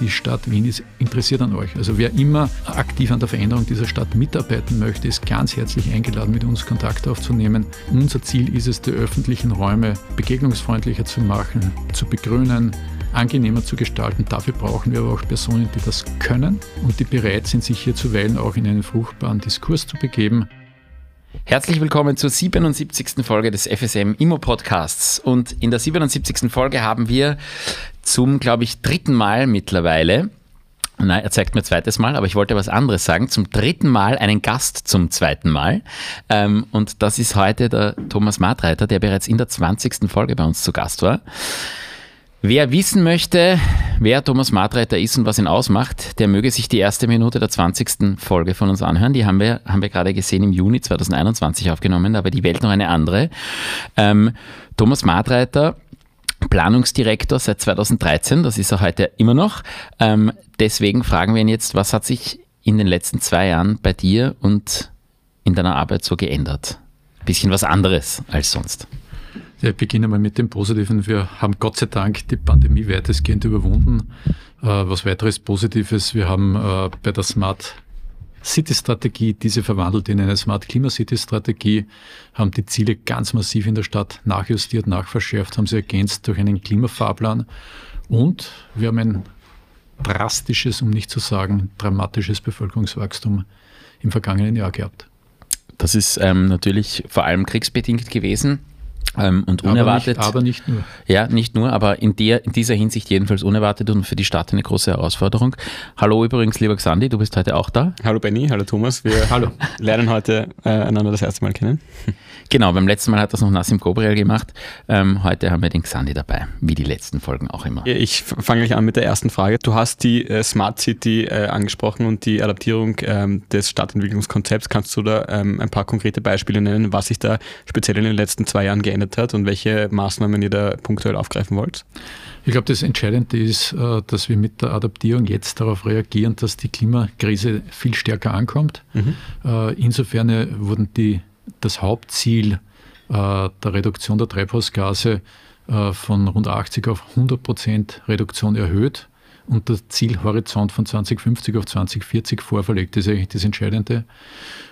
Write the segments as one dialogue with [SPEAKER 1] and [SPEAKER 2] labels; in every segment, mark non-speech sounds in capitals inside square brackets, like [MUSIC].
[SPEAKER 1] die Stadt Wien ist interessiert an euch. Also wer immer aktiv an der Veränderung dieser Stadt mitarbeiten möchte, ist ganz herzlich eingeladen, mit uns Kontakt aufzunehmen. Unser Ziel ist es, die öffentlichen Räume begegnungsfreundlicher zu machen, zu begrünen, angenehmer zu gestalten. Dafür brauchen wir aber auch Personen, die das können und die bereit sind, sich hier zuweilen auch in einen fruchtbaren Diskurs zu begeben.
[SPEAKER 2] Herzlich willkommen zur 77. Folge des FSM Immo Podcasts. Und in der 77. Folge haben wir zum, glaube ich, dritten Mal mittlerweile Nein, er zeigt mir zweites Mal, aber ich wollte was anderes sagen. Zum dritten Mal einen Gast zum zweiten Mal. Ähm, und das ist heute der Thomas Martreiter, der bereits in der 20. Folge bei uns zu Gast war. Wer wissen möchte, wer Thomas Martreiter ist und was ihn ausmacht, der möge sich die erste Minute der 20. Folge von uns anhören. Die haben wir, haben wir gerade gesehen im Juni 2021 aufgenommen, aber die Welt noch eine andere. Ähm, Thomas Martreiter, Planungsdirektor seit 2013, das ist er heute immer noch. Ähm, deswegen fragen wir ihn jetzt, was hat sich in den letzten zwei Jahren bei dir und in deiner Arbeit so geändert? Bisschen was anderes als sonst.
[SPEAKER 1] Ja, ich beginne mal mit dem Positiven. Wir haben Gott sei Dank die Pandemie weitestgehend überwunden. Äh, was weiteres Positives, wir haben äh, bei der Smart City Strategie diese verwandelt in eine Smart Klima City Strategie, haben die Ziele ganz massiv in der Stadt nachjustiert, nachverschärft, haben sie ergänzt durch einen Klimafahrplan und wir haben ein drastisches, um nicht zu sagen dramatisches Bevölkerungswachstum im vergangenen Jahr gehabt.
[SPEAKER 2] Das ist ähm, natürlich vor allem kriegsbedingt gewesen. Ähm, und unerwartet.
[SPEAKER 1] Aber nicht, aber nicht, nur.
[SPEAKER 2] Ja, nicht nur, aber in, der, in dieser Hinsicht jedenfalls unerwartet und für die Stadt eine große Herausforderung. Hallo übrigens, lieber Xandi, du bist heute auch da.
[SPEAKER 3] Hallo Benny, hallo Thomas. Wir [LAUGHS] hallo. lernen heute äh, einander das erste Mal kennen. [LAUGHS]
[SPEAKER 2] Genau, beim letzten Mal hat das noch Nassim Gobriel gemacht. Ähm, heute haben wir den Xandi dabei, wie die letzten Folgen auch immer.
[SPEAKER 3] Ich fange gleich an mit der ersten Frage. Du hast die äh, Smart City äh, angesprochen und die Adaptierung ähm, des Stadtentwicklungskonzepts. Kannst du da ähm, ein paar konkrete Beispiele nennen, was sich da speziell in den letzten zwei Jahren geändert hat und welche Maßnahmen ihr da punktuell aufgreifen wollt?
[SPEAKER 1] Ich glaube, das Entscheidende ist, äh, dass wir mit der Adaptierung jetzt darauf reagieren, dass die Klimakrise viel stärker ankommt. Mhm. Äh, insofern wurden die das Hauptziel äh, der Reduktion der Treibhausgase äh, von rund 80 auf 100 Prozent Reduktion erhöht und der Zielhorizont von 2050 auf 2040 vorverlegt. Das ist eigentlich das Entscheidende.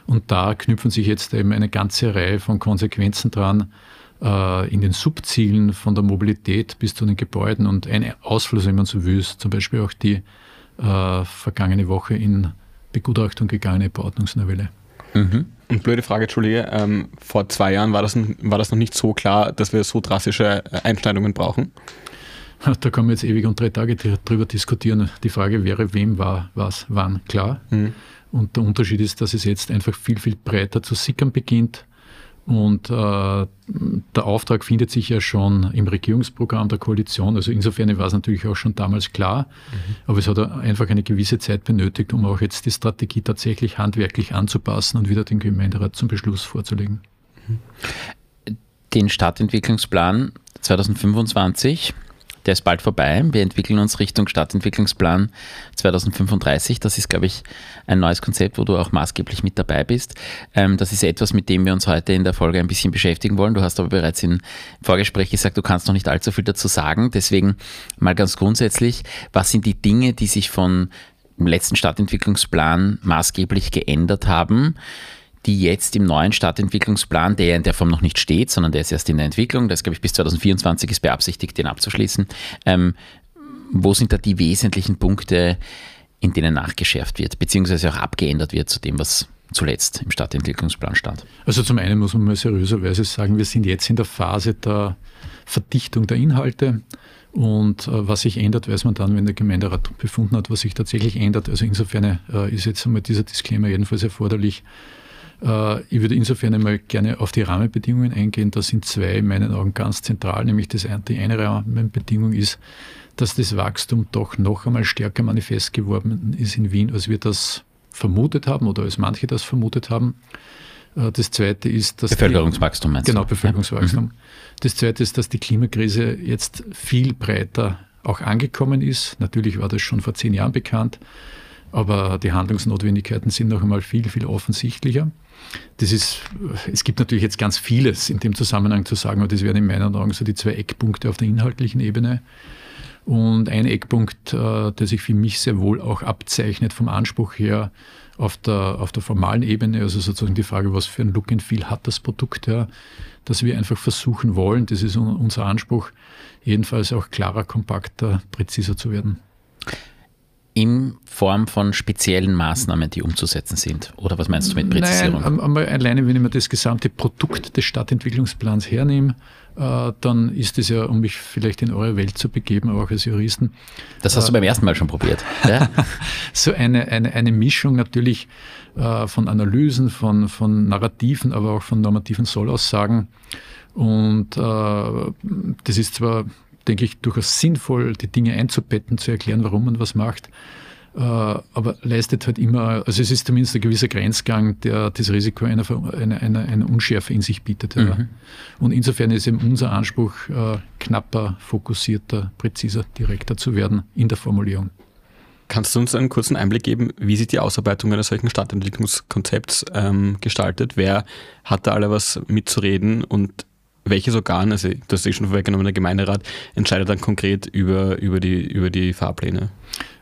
[SPEAKER 1] Und da knüpfen sich jetzt eben eine ganze Reihe von Konsequenzen dran, äh, in den Subzielen von der Mobilität bis zu den Gebäuden. Und ein Ausfluss, wenn man so will, ist zum Beispiel auch die äh, vergangene Woche in Begutachtung gegangene Bauordnungsnovelle.
[SPEAKER 3] Mhm. Und blöde Frage, Entschuldige, ähm, vor zwei Jahren war das, war das noch nicht so klar, dass wir so drastische äh, Einschneidungen brauchen? [LAUGHS]
[SPEAKER 1] Da kann man jetzt ewig und drei Tage drüber diskutieren. Die Frage wäre, wem war was wann klar. Mhm. Und der Unterschied ist, dass es jetzt einfach viel, viel breiter zu sickern beginnt. Und äh, der Auftrag findet sich ja schon im Regierungsprogramm der Koalition. Also insofern war es natürlich auch schon damals klar. Mhm. Aber es hat einfach eine gewisse Zeit benötigt, um auch jetzt die Strategie tatsächlich handwerklich anzupassen und wieder den Gemeinderat zum Beschluss vorzulegen.
[SPEAKER 2] Den Stadtentwicklungsplan 2025 der ist bald vorbei. Wir entwickeln uns Richtung Stadtentwicklungsplan 2035. Das ist, glaube ich, ein neues Konzept, wo du auch maßgeblich mit dabei bist. Ähm, das ist etwas, mit dem wir uns heute in der Folge ein bisschen beschäftigen wollen. Du hast aber bereits im Vorgespräch gesagt, du kannst noch nicht allzu viel dazu sagen. Deswegen mal ganz grundsätzlich, was sind die Dinge, die sich von dem letzten Stadtentwicklungsplan maßgeblich geändert haben? Die jetzt im neuen Stadtentwicklungsplan, der in der Form noch nicht steht, sondern der ist erst in der Entwicklung, das glaube ich bis 2024 ist beabsichtigt, den abzuschließen. Ähm, wo sind da die wesentlichen Punkte, in denen nachgeschärft wird, beziehungsweise auch abgeändert wird zu dem, was zuletzt im Stadtentwicklungsplan stand?
[SPEAKER 1] Also zum einen muss man mal seriöserweise sagen, wir sind jetzt in der Phase der Verdichtung der Inhalte. Und äh, was sich ändert, weiß man dann, wenn der Gemeinderat befunden hat, was sich tatsächlich ändert. Also insofern äh, ist jetzt einmal dieser Disclaimer jedenfalls erforderlich. Äh, ich würde insofern einmal gerne auf die Rahmenbedingungen eingehen. Da sind zwei in meinen Augen ganz zentral, nämlich das eine, die eine Rahmenbedingung ist, dass das Wachstum doch noch einmal stärker manifest geworden ist in Wien, als wir das vermutet haben oder als manche das vermutet haben. Äh, das zweite ist, dass.
[SPEAKER 2] Bevölkerungswachstum meinst
[SPEAKER 1] du? Genau, Bevölkerungswachstum. Ja. Mhm. Das zweite ist, dass die Klimakrise jetzt viel breiter auch angekommen ist. Natürlich war das schon vor zehn Jahren bekannt, aber die Handlungsnotwendigkeiten sind noch einmal viel, viel offensichtlicher. Das ist, es gibt natürlich jetzt ganz vieles in dem Zusammenhang zu sagen, aber das wären in meinen Augen so die zwei Eckpunkte auf der inhaltlichen Ebene. Und ein Eckpunkt, äh, der sich für mich sehr wohl auch abzeichnet vom Anspruch her auf der, auf der formalen Ebene, also sozusagen die Frage, was für ein Look and Feel hat das Produkt, ja, dass wir einfach versuchen wollen, das ist unser Anspruch, jedenfalls auch klarer, kompakter, präziser zu werden
[SPEAKER 2] in Form von speziellen Maßnahmen, die umzusetzen sind? Oder was meinst du mit Präzisierung?
[SPEAKER 1] Nein, einmal alleine, wenn ich mir das gesamte Produkt des Stadtentwicklungsplans hernehme, äh, dann ist es ja, um mich vielleicht in eure Welt zu begeben, auch als Juristen.
[SPEAKER 2] Das hast äh, du beim ersten Mal schon probiert. Ja? [LAUGHS]
[SPEAKER 1] so eine, eine, eine Mischung natürlich äh, von Analysen, von, von Narrativen, aber auch von normativen Sollaussagen. Und äh, das ist zwar denke ich, durchaus sinnvoll, die Dinge einzubetten, zu erklären, warum man was macht. Äh, aber leistet halt immer, also es ist zumindest ein gewisser Grenzgang, der das Risiko einer, einer, einer, einer Unschärfe in sich bietet. Mhm. Und insofern ist eben unser Anspruch, äh, knapper, fokussierter, präziser, direkter zu werden in der Formulierung.
[SPEAKER 3] Kannst du uns einen kurzen Einblick geben, wie sich die Ausarbeitung eines solchen Stadtentwicklungskonzepts ähm, gestaltet? Wer hat da alle was mitzureden und welches Organ, also das ist eh schon vorweggenommen, der Gemeinderat, entscheidet dann konkret über, über, die, über die Fahrpläne?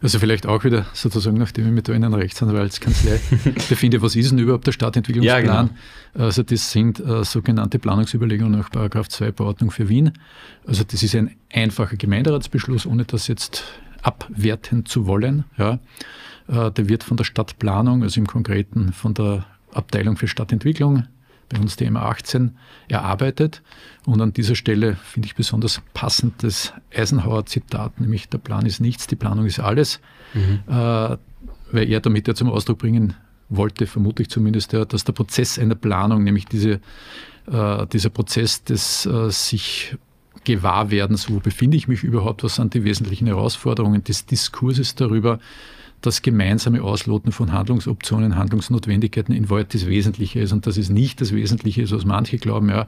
[SPEAKER 1] Also vielleicht auch wieder sozusagen, nachdem ich mich da in einer Rechtsanwaltskanzlei [LAUGHS] befinde, was ist denn überhaupt der Stadtentwicklungsplan? Ja, genau. Also das sind äh, sogenannte Planungsüberlegungen nach Paragraph 2 Verordnung für Wien. Also das ist ein einfacher Gemeinderatsbeschluss, ohne das jetzt abwerten zu wollen. Ja. Äh, der wird von der Stadtplanung, also im Konkreten von der Abteilung für Stadtentwicklung bei uns die M18 erarbeitet. Und an dieser Stelle finde ich besonders passend das Eisenhower-Zitat, nämlich der Plan ist nichts, die Planung ist alles, mhm. äh, weil er damit ja zum Ausdruck bringen wollte, vermute ich zumindest, ja, dass der Prozess einer Planung, nämlich diese, äh, dieser Prozess des äh, sich Gewahrwerdens, wo befinde ich mich überhaupt, was sind die wesentlichen Herausforderungen des Diskurses darüber, das gemeinsame Ausloten von Handlungsoptionen, Handlungsnotwendigkeiten in Wahrheit das Wesentliche ist und dass es nicht das Wesentliche ist, was manche glauben, ja,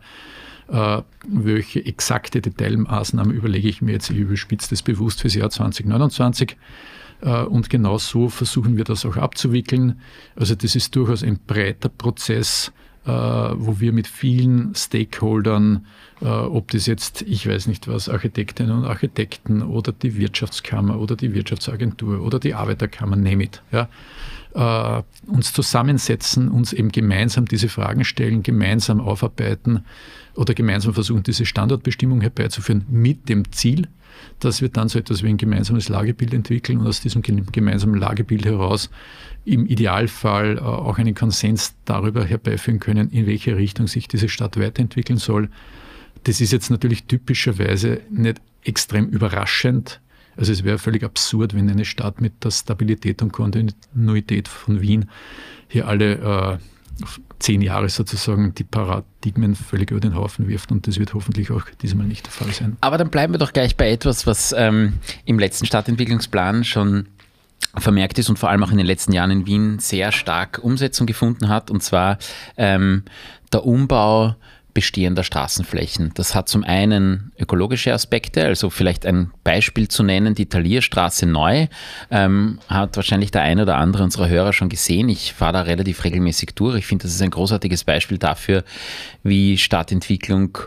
[SPEAKER 1] äh, welche exakte Detailmaßnahme überlege ich mir jetzt, ich überspitze das bewusst fürs Jahr 2029. Äh, und genau so versuchen wir das auch abzuwickeln. Also das ist durchaus ein breiter Prozess, wo wir mit vielen Stakeholdern, äh, ob das jetzt, ich weiß nicht was, Architektinnen und Architekten oder die Wirtschaftskammer oder die Wirtschaftsagentur oder die Arbeiterkammer, name it, ja, äh, uns zusammensetzen, uns eben gemeinsam diese Fragen stellen, gemeinsam aufarbeiten oder gemeinsam versuchen, diese Standortbestimmung herbeizuführen mit dem Ziel, dass wir dann so etwas wie ein gemeinsames Lagebild entwickeln und aus diesem gemeinsamen Lagebild heraus im Idealfall äh, auch einen Konsens darüber herbeiführen können, in welche Richtung sich diese Stadt weiterentwickeln soll. Das ist jetzt natürlich typischerweise nicht extrem überraschend. Also es wäre völlig absurd, wenn eine Stadt mit der Stabilität und Kontinuität von Wien hier alle äh, zehn Jahre sozusagen die Paradigmen völlig über den Haufen wirft und das wird hoffentlich auch diesmal nicht der Fall sein.
[SPEAKER 2] Aber dann bleiben wir doch gleich bei etwas, was ähm, im letzten Stadtentwicklungsplan schon vermerkt ist und vor allem auch in den letzten Jahren in Wien sehr stark Umsetzung gefunden hat, und zwar ähm, der Umbau bestehender Straßenflächen. Das hat zum einen ökologische Aspekte, also vielleicht ein Beispiel zu nennen, die Talierstraße neu, ähm, hat wahrscheinlich der eine oder andere unserer Hörer schon gesehen. Ich fahre da relativ regelmäßig durch. Ich finde, das ist ein großartiges Beispiel dafür, wie Stadtentwicklung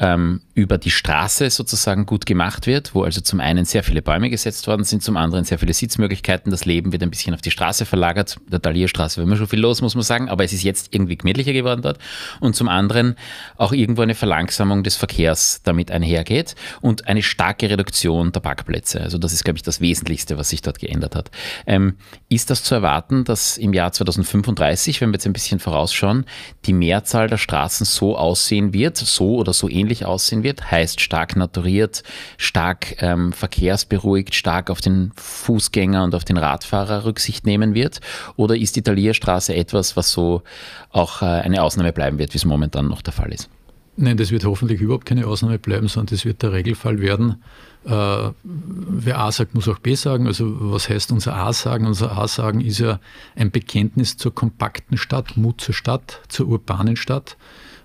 [SPEAKER 2] ähm, über die Straße sozusagen gut gemacht wird, wo also zum einen sehr viele Bäume gesetzt worden sind, zum anderen sehr viele Sitzmöglichkeiten. Das Leben wird ein bisschen auf die Straße verlagert. Der Dalierstraße war immer schon viel los, muss man sagen, aber es ist jetzt irgendwie gemütlicher geworden dort. Und zum anderen auch irgendwo eine Verlangsamung des Verkehrs damit einhergeht und eine starke Reduktion der Parkplätze. Also das ist, glaube ich, das Wesentlichste, was sich dort geändert hat. Ähm, ist das zu erwarten, dass im Jahr 2035, wenn wir jetzt ein bisschen vorausschauen, die Mehrzahl der Straßen so aussehen wird, so oder so ähnlich ähnlich aussehen wird, heißt stark naturiert, stark ähm, verkehrsberuhigt, stark auf den Fußgänger und auf den Radfahrer Rücksicht nehmen wird? Oder ist die Talierstraße etwas, was so auch äh, eine Ausnahme bleiben wird, wie es momentan noch der Fall ist?
[SPEAKER 1] Nein, das wird hoffentlich überhaupt keine Ausnahme bleiben, sondern das wird der Regelfall werden. Äh, wer A sagt, muss auch B sagen. Also was heißt unser A sagen? Unser A sagen ist ja ein Bekenntnis zur kompakten Stadt, Mut zur Stadt, zur urbanen Stadt.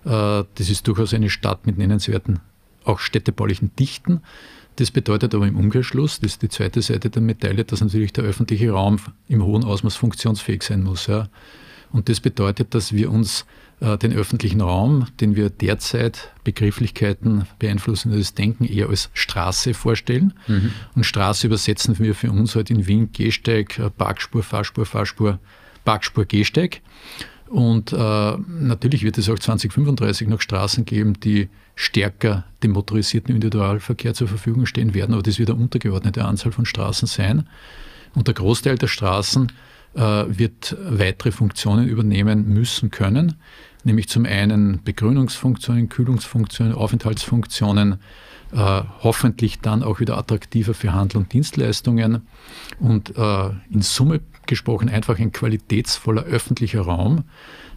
[SPEAKER 1] Äh, das ist durchaus eine Stadt mit nennenswerten, auch städtebaulichen Dichten. Das bedeutet aber im Umkehrschluss, das ist die zweite Seite der Medaille, dass natürlich der öffentliche Raum im hohen Ausmaß funktionsfähig sein muss. Ja. Und das bedeutet, dass wir uns äh, den öffentlichen Raum, den wir derzeit Begrifflichkeiten beeinflussendes Denken eher als Straße vorstellen. Mhm. Und Straße übersetzen wir für uns halt in Wien Gehsteig, äh, Parkspur, Fahrspur, Fahrspur, Parkspur, Gehsteig. Und äh, natürlich wird es auch 2035 noch Straßen geben, die stärker dem motorisierten Individualverkehr zur Verfügung stehen werden, aber das wird eine untergeordnete Anzahl von Straßen sein. Und der Großteil der Straßen äh, wird weitere Funktionen übernehmen müssen können, nämlich zum einen Begrünungsfunktionen, Kühlungsfunktionen, Aufenthaltsfunktionen, äh, hoffentlich dann auch wieder attraktiver für Handel und Dienstleistungen. Und äh, in Summe gesprochen einfach ein qualitätsvoller öffentlicher Raum,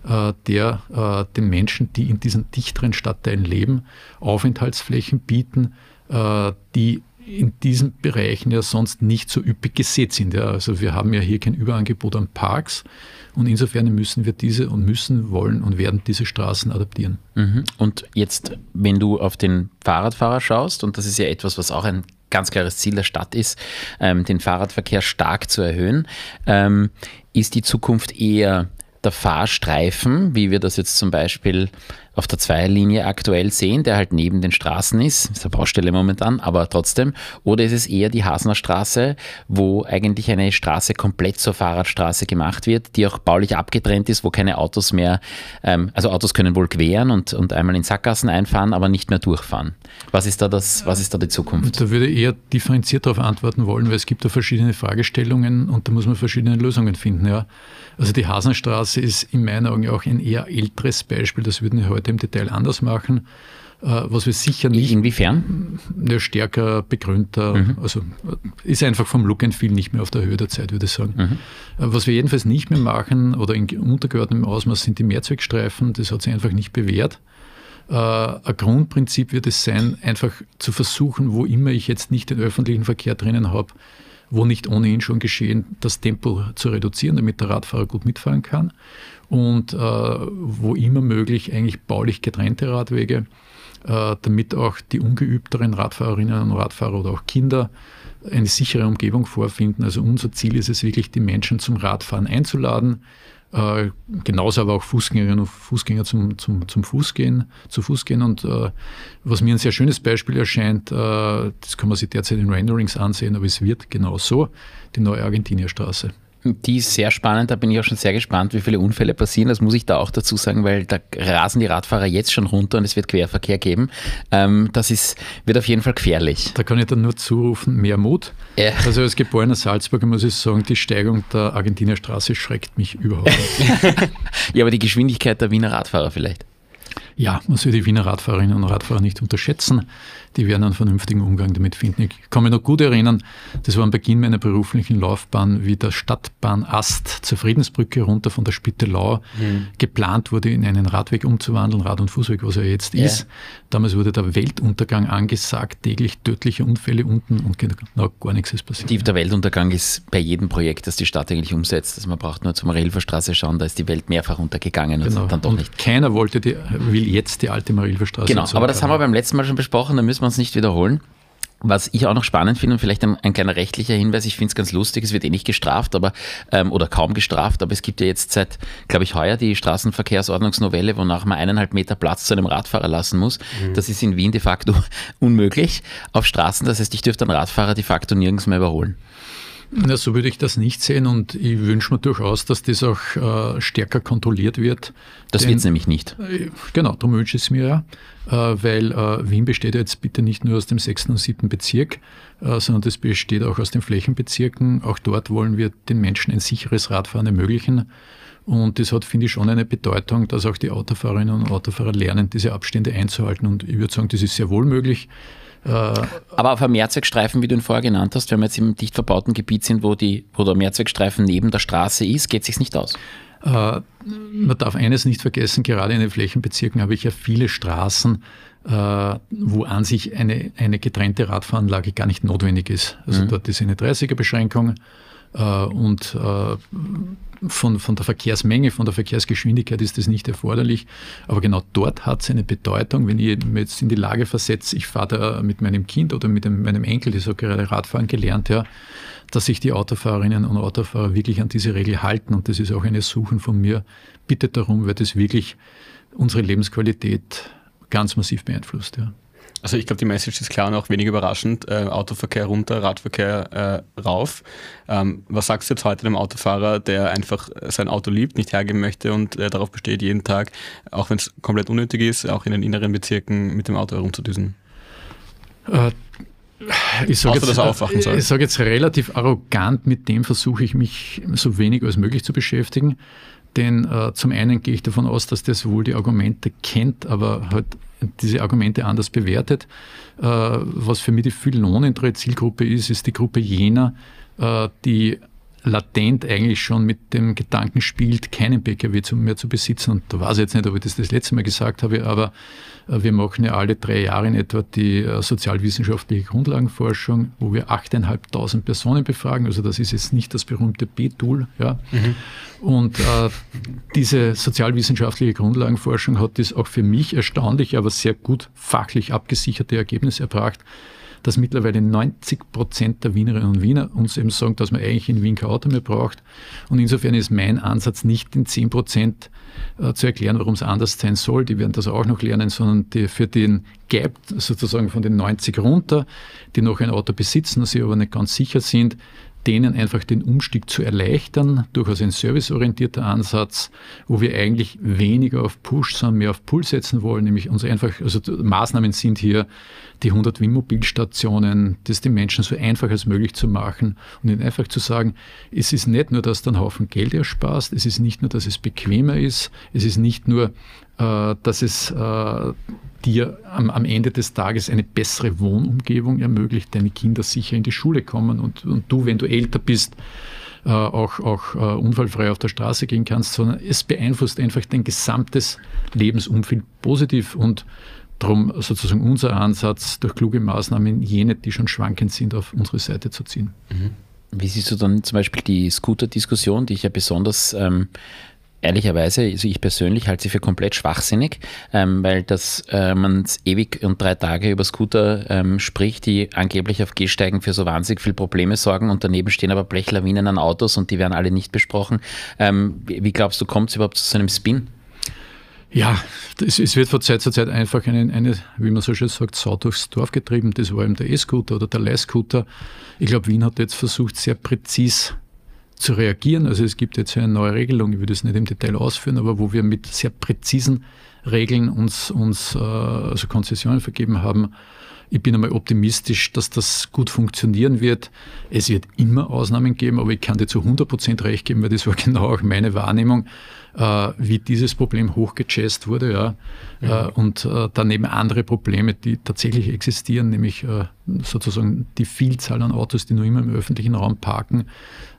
[SPEAKER 1] äh, der äh, den Menschen, die in diesen dichteren Stadtteilen leben, Aufenthaltsflächen bieten, äh, die in diesen Bereichen ja sonst nicht so üppig gesät sind. Ja. Also wir haben ja hier kein Überangebot an Parks und insofern müssen wir diese und müssen, wollen und werden diese Straßen adaptieren.
[SPEAKER 2] Mhm. Und jetzt, wenn du auf den Fahrradfahrer schaust, und das ist ja etwas, was auch ein ganz klares Ziel der Stadt ist, ähm, den Fahrradverkehr stark zu erhöhen, ähm, ist die Zukunft eher der Fahrstreifen, wie wir das jetzt zum Beispiel auf der Zweierlinie aktuell sehen, der halt neben den Straßen ist, ist eine Baustelle momentan, aber trotzdem, oder ist es eher die Hasner Straße, wo eigentlich eine Straße komplett zur Fahrradstraße gemacht wird, die auch baulich abgetrennt ist, wo keine Autos mehr, ähm, also Autos können wohl queren und, und einmal in Sackgassen einfahren, aber nicht mehr durchfahren. Was ist da das, was ist da die Zukunft?
[SPEAKER 1] Da würde ich eher differenziert darauf antworten wollen, weil es gibt da verschiedene Fragestellungen und da muss man verschiedene Lösungen finden. Ja. Also die Hasenstraße ist in meinen Augen auch ein eher älteres Beispiel, das würden wir heute im Detail anders machen. Äh, was wir sicher nicht.
[SPEAKER 2] Inwiefern?
[SPEAKER 1] Stärker begrünter. Mhm. Also äh, ist einfach vom Look and Feel nicht mehr auf der Höhe der Zeit, würde ich sagen. Mhm. Äh, was wir jedenfalls nicht mehr machen oder in untergeordnetem Ausmaß sind die Mehrzweckstreifen. Das hat sich einfach nicht bewährt. Ein Grundprinzip wird es sein, einfach zu versuchen, wo immer ich jetzt nicht den öffentlichen Verkehr drinnen habe, wo nicht ohnehin schon geschehen, das Tempo zu reduzieren, damit der Radfahrer gut mitfahren kann. Und äh, wo immer möglich eigentlich baulich getrennte Radwege, äh, damit auch die ungeübteren Radfahrerinnen und Radfahrer oder auch Kinder eine sichere Umgebung vorfinden. Also unser Ziel ist es wirklich, die Menschen zum Radfahren einzuladen, äh, genauso aber auch Fußgängerinnen und Fußgänger zum, zum, zum Fußgehen, zu Fuß gehen. Und äh, was mir ein sehr schönes Beispiel erscheint, äh, das kann man sich derzeit in Renderings ansehen, aber es wird genau so, die neue Argentinierstraße.
[SPEAKER 2] Die ist sehr spannend, da bin ich auch schon sehr gespannt, wie viele Unfälle passieren. Das muss ich da auch dazu sagen, weil da rasen die Radfahrer jetzt schon runter und es wird Querverkehr geben. Ähm, das ist, wird auf jeden Fall gefährlich.
[SPEAKER 1] Da kann ich dann nur zurufen, mehr Mut. Ja. Also als geborener Salzburger muss ich sagen, die Steigung der Argentinierstraße schreckt mich überhaupt nicht. [LAUGHS]
[SPEAKER 2] ja, aber die Geschwindigkeit der Wiener Radfahrer vielleicht.
[SPEAKER 1] Ja, man soll die Wiener Radfahrerinnen und Radfahrer nicht unterschätzen. Die werden einen vernünftigen Umgang damit finden. Ich kann mich noch gut erinnern, das war am Beginn meiner beruflichen Laufbahn, wie der Stadtbahnast zur Friedensbrücke runter von der Spittelau mhm. geplant wurde, in einen Radweg umzuwandeln, Rad- und Fußweg, was er jetzt ja. ist. Damals wurde der Weltuntergang angesagt, täglich tödliche Unfälle unten und genau gar nichts ist passiert.
[SPEAKER 2] Die, der Weltuntergang ist bei jedem Projekt, das die Stadt eigentlich umsetzt. Also man braucht nur zum Marilferstraße schauen, da ist die Welt mehrfach untergegangen
[SPEAKER 1] genau. und dann doch und nicht. Keiner wollte die, will jetzt die alte Marilferstraße.
[SPEAKER 2] Genau, aber das haben wir beim letzten Mal schon besprochen, da müssen wir uns nicht wiederholen. Was ich auch noch spannend finde und vielleicht ein, ein kleiner rechtlicher Hinweis, ich finde es ganz lustig, es wird eh nicht gestraft, aber ähm, oder kaum gestraft, aber es gibt ja jetzt seit, glaube ich, heuer die Straßenverkehrsordnungsnovelle, wonach man eineinhalb Meter Platz zu einem Radfahrer lassen muss. Mhm. Das ist in Wien de facto [LAUGHS] unmöglich auf Straßen. Das heißt, ich dürfte einen Radfahrer de facto nirgends mehr überholen.
[SPEAKER 1] Na, so würde ich das nicht sehen und ich wünsche mir durchaus, dass das auch äh, stärker kontrolliert wird.
[SPEAKER 2] Das wird es nämlich nicht.
[SPEAKER 1] Äh, genau, darum wünsche ich es mir ja, äh, weil äh, Wien besteht jetzt bitte nicht nur aus dem 6. und 7. Bezirk, äh, sondern das besteht auch aus den Flächenbezirken. Auch dort wollen wir den Menschen ein sicheres Radfahren ermöglichen. Und das hat, finde ich, schon eine Bedeutung, dass auch die Autofahrerinnen und Autofahrer lernen, diese Abstände einzuhalten. Und ich würde sagen, das ist sehr wohl möglich.
[SPEAKER 2] Äh, Aber auf einem Mehrzweckstreifen, wie du ihn vorher genannt hast, wenn wir jetzt im dicht verbauten Gebiet sind, wo, die, wo der Mehrzweckstreifen neben der Straße ist, geht es sich nicht aus?
[SPEAKER 1] Äh, man darf eines nicht vergessen, gerade in den Flächenbezirken habe ich ja viele Straßen, äh, wo an sich eine, eine getrennte Radfahranlage gar nicht notwendig ist. Also mhm. dort ist eine 30er-Beschränkung und von, von der Verkehrsmenge, von der Verkehrsgeschwindigkeit ist das nicht erforderlich. Aber genau dort hat es eine Bedeutung, wenn ich mich jetzt in die Lage versetze, ich fahre da mit meinem Kind oder mit dem, meinem Enkel, die so gerade Radfahren gelernt, ja, dass sich die Autofahrerinnen und Autofahrer wirklich an diese Regel halten. Und das ist auch eine Suchen von mir. Bitte darum, weil das wirklich unsere Lebensqualität ganz massiv beeinflusst. Ja.
[SPEAKER 3] Also ich glaube, die Message ist klar und auch wenig überraschend. Äh, Autoverkehr runter, Radverkehr äh, rauf. Ähm, was sagst du jetzt heute dem Autofahrer, der einfach sein Auto liebt, nicht hergeben möchte und äh, darauf besteht, jeden Tag, auch wenn es komplett unnötig ist, auch in den inneren Bezirken mit dem Auto herumzudüsen?
[SPEAKER 1] Äh, ich sage jetzt, äh, sag jetzt relativ arrogant, mit dem versuche ich mich so wenig als möglich zu beschäftigen. Denn äh, zum einen gehe ich davon aus, dass das wohl die Argumente kennt, aber halt diese Argumente anders bewertet. Äh, was für mich die viel lohnendere Zielgruppe ist, ist die Gruppe jener, äh, die latent eigentlich schon mit dem Gedanken spielt, keinen Pkw mehr zu besitzen. Und da weiß ich jetzt nicht, ob ich das das letzte Mal gesagt habe, aber äh, wir machen ja alle drei Jahre in etwa die äh, sozialwissenschaftliche Grundlagenforschung, wo wir 8.500 Personen befragen. Also das ist jetzt nicht das berühmte B-Tool. Ja. Mhm. Und äh, diese sozialwissenschaftliche Grundlagenforschung hat das auch für mich erstaunlich, aber sehr gut fachlich abgesicherte Ergebnisse erbracht dass mittlerweile 90 Prozent der Wienerinnen und Wiener uns eben sagen, dass man eigentlich in Wien kein Auto mehr braucht. Und insofern ist mein Ansatz nicht in 10 Prozent äh, zu erklären, warum es anders sein soll. Die werden das auch noch lernen, sondern die, für den Gap sozusagen von den 90 runter, die noch ein Auto besitzen, sie aber nicht ganz sicher sind, denen einfach den Umstieg zu erleichtern, durchaus ein serviceorientierter Ansatz, wo wir eigentlich weniger auf Push, sondern mehr auf Pull setzen wollen, nämlich uns einfach, also Maßnahmen sind hier die 100 Wien-Mobilstationen, das den Menschen so einfach als möglich zu machen und ihnen einfach zu sagen, es ist nicht nur, dass einen Haufen Geld ersparst, es ist nicht nur, dass es bequemer ist, es ist nicht nur, dass es äh, dir am, am, Ende des Tages eine bessere Wohnumgebung ermöglicht, deine Kinder sicher in die Schule kommen und, und du, wenn du älter bist, äh, auch, auch äh, unfallfrei auf der Straße gehen kannst, sondern es beeinflusst einfach dein gesamtes Lebensumfeld positiv und darum sozusagen unser Ansatz, durch kluge Maßnahmen jene, die schon schwankend sind, auf unsere Seite zu ziehen.
[SPEAKER 2] Mhm. Wie siehst du dann zum Beispiel die Scooter-Diskussion, die ich ja besonders ähm, ehrlicherweise, also ich persönlich halte sie für komplett schwachsinnig, ähm, weil dass äh, man ewig und drei Tage über Scooter ähm, spricht, die angeblich auf Gehsteigen für so wahnsinnig viele Probleme sorgen und daneben stehen aber Blechlawinen an Autos und die werden alle nicht besprochen. Ähm, wie, glaubst du, kommt es überhaupt zu so einem Spin?
[SPEAKER 1] Ja, es, es, wird von Zeit zu Zeit einfach eine, eine, wie man so schön sagt, Sau durchs Dorf getrieben. Das war eben der E-Scooter oder der Leihscooter. Ich glaube, Wien hat jetzt versucht, sehr präzis zu reagieren. Also es gibt jetzt eine neue Regelung, ich würde es nicht im Detail ausführen, aber wo wir mit sehr präzisen Regeln uns, uns äh, also Konzessionen vergeben haben. Ich bin einmal optimistisch, dass das gut funktionieren wird. Es wird immer Ausnahmen geben, aber ich kann dir zu 100 Prozent recht geben, weil das war [LAUGHS] genau auch meine Wahrnehmung, äh, wie dieses Problem hochgechasst wurde. Ja. ja. Äh, und äh, daneben andere Probleme, die tatsächlich existieren, nämlich sozusagen die Vielzahl an Autos, die nur immer im öffentlichen Raum parken,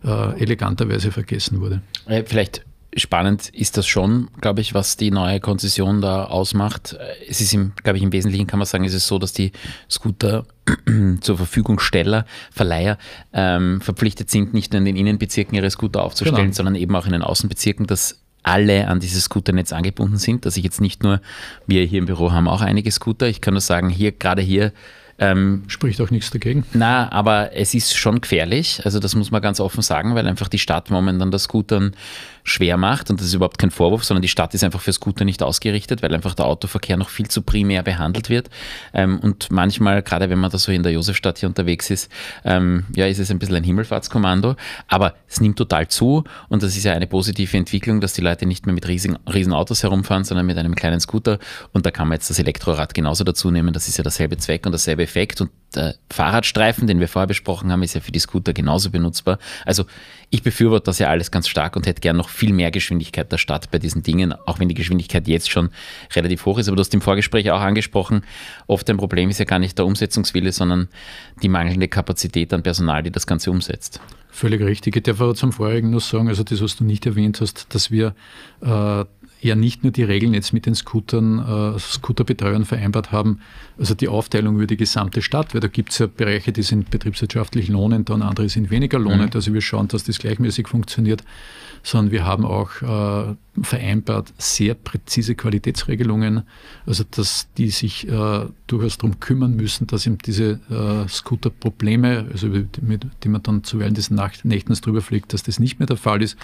[SPEAKER 1] eleganterweise vergessen wurde.
[SPEAKER 2] Vielleicht spannend ist das schon, glaube ich, was die neue Konzession da ausmacht. Es ist, im, glaube ich, im Wesentlichen kann man sagen, ist es so, dass die Scooter [CLEARS THROAT] zur Verfügungsteller, Verleiher ähm, verpflichtet sind, nicht nur in den Innenbezirken ihre Scooter aufzustellen, genau. sondern eben auch in den Außenbezirken, dass alle an dieses Scooternetz angebunden sind, dass ich jetzt nicht nur, wir hier im Büro haben auch einige Scooter, ich kann nur sagen, hier, gerade hier
[SPEAKER 1] ähm, Spricht auch nichts dagegen.
[SPEAKER 2] Na, aber es ist schon gefährlich. Also das muss man ganz offen sagen, weil einfach die Stadt momentan das Scootern schwer macht und das ist überhaupt kein Vorwurf, sondern die Stadt ist einfach für Scooter nicht ausgerichtet, weil einfach der Autoverkehr noch viel zu primär behandelt wird. Ähm, und manchmal, gerade wenn man da so in der Josefstadt hier unterwegs ist, ähm, ja, ist es ein bisschen ein Himmelfahrtskommando, aber es nimmt total zu und das ist ja eine positive Entwicklung, dass die Leute nicht mehr mit riesigen, riesen Autos herumfahren, sondern mit einem kleinen Scooter und da kann man jetzt das Elektrorad genauso dazu nehmen, das ist ja derselbe Zweck und derselbe Effekt und der Fahrradstreifen, den wir vorher besprochen haben, ist ja für die Scooter genauso benutzbar. Also ich befürworte das ja alles ganz stark und hätte gern noch viel mehr Geschwindigkeit der Stadt bei diesen Dingen, auch wenn die Geschwindigkeit jetzt schon relativ hoch ist. Aber du hast im Vorgespräch auch angesprochen, oft ein Problem ist ja gar nicht der Umsetzungswille, sondern die mangelnde Kapazität an Personal, die das Ganze umsetzt.
[SPEAKER 1] Völlig richtig. Ich darf aber zum Vorigen nur sagen, also das, was du nicht erwähnt hast, dass wir äh, ja nicht nur die Regeln jetzt mit den Scootern, äh, Scooterbetreuern vereinbart haben, also die Aufteilung über die gesamte Stadt, weil da gibt es ja Bereiche, die sind betriebswirtschaftlich lohnend und andere sind weniger lohnend. Mhm. Also wir schauen, dass das gleichmäßig funktioniert, sondern wir haben auch äh, vereinbart sehr präzise Qualitätsregelungen, also dass die sich äh, durchaus darum kümmern müssen, dass eben diese äh, Scooter-Probleme, also mit, die man dann zuweilen des Nacht, Nächtens drüber fliegt, dass das nicht mehr der Fall ist.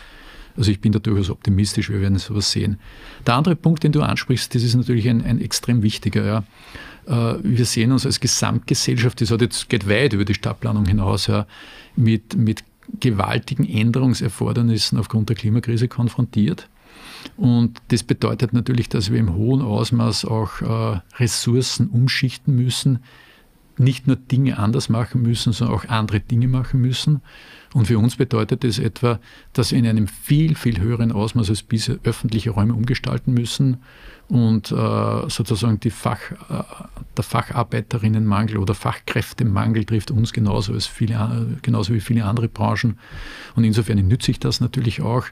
[SPEAKER 1] Also ich bin da durchaus optimistisch, wir werden sowas sehen. Der andere Punkt, den du ansprichst, das ist natürlich ein, ein extrem wichtiger. Ja. Äh, wir sehen uns als Gesamtgesellschaft, das jetzt, geht weit über die Stadtplanung hinaus, ja, mit, mit gewaltigen Änderungserfordernissen aufgrund der Klimakrise konfrontiert. Und das bedeutet natürlich, dass wir im hohen Ausmaß auch äh, Ressourcen umschichten müssen, nicht nur Dinge anders machen müssen, sondern auch andere Dinge machen müssen. Und für uns bedeutet das etwa, dass wir in einem viel, viel höheren Ausmaß als bisher öffentliche Räume umgestalten müssen und äh, sozusagen die Fach, äh, der Facharbeiterinnenmangel oder Fachkräftemangel trifft uns genauso, als viele, genauso wie viele andere Branchen. Und insofern nütze ich das natürlich auch,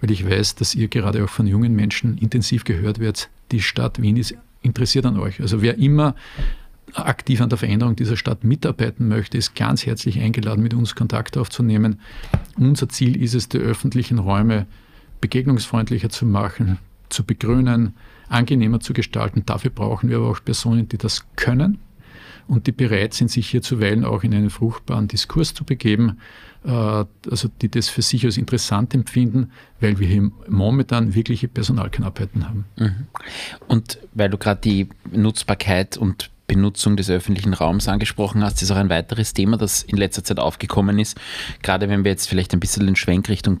[SPEAKER 1] weil ich weiß, dass ihr gerade auch von jungen Menschen intensiv gehört werdet. Die Stadt Wien ist interessiert an euch. Also wer immer aktiv an der Veränderung dieser Stadt mitarbeiten möchte, ist ganz herzlich eingeladen, mit uns Kontakt aufzunehmen. Unser Ziel ist es, die öffentlichen Räume begegnungsfreundlicher zu machen, zu begrünen, angenehmer zu gestalten. Dafür brauchen wir aber auch Personen, die das können und die bereit sind, sich hier zuweilen auch in einen fruchtbaren Diskurs zu begeben, äh, also die das für sich als interessant empfinden, weil wir hier momentan wirkliche Personalknappheiten haben. Mhm.
[SPEAKER 2] Und weil du gerade die Nutzbarkeit und Benutzung des öffentlichen Raums angesprochen hast, ist auch ein weiteres Thema, das in letzter Zeit aufgekommen ist. Gerade wenn wir jetzt vielleicht ein bisschen den Schwenk Richtung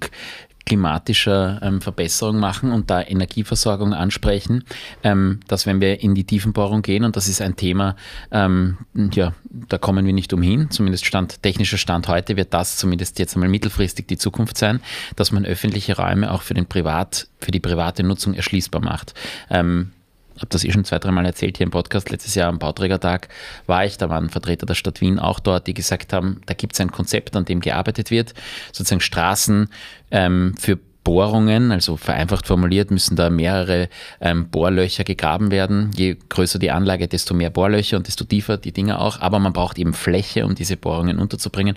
[SPEAKER 2] klimatischer ähm, Verbesserung machen und da Energieversorgung ansprechen, ähm, dass wenn wir in die Tiefenbohrung gehen, und das ist ein Thema, ähm, ja, da kommen wir nicht umhin, zumindest Stand, technischer Stand heute wird das zumindest jetzt einmal mittelfristig die Zukunft sein, dass man öffentliche Räume auch für, den Privat, für die private Nutzung erschließbar macht. Ähm, habe das eh schon zwei, dreimal erzählt hier im Podcast. Letztes Jahr am Bauträgertag war ich, da waren Vertreter der Stadt Wien auch dort, die gesagt haben, da gibt es ein Konzept, an dem gearbeitet wird, sozusagen Straßen ähm, für Bohrungen, also vereinfacht formuliert, müssen da mehrere ähm, Bohrlöcher gegraben werden. Je größer die Anlage, desto mehr Bohrlöcher und desto tiefer die Dinger auch. Aber man braucht eben Fläche, um diese Bohrungen unterzubringen.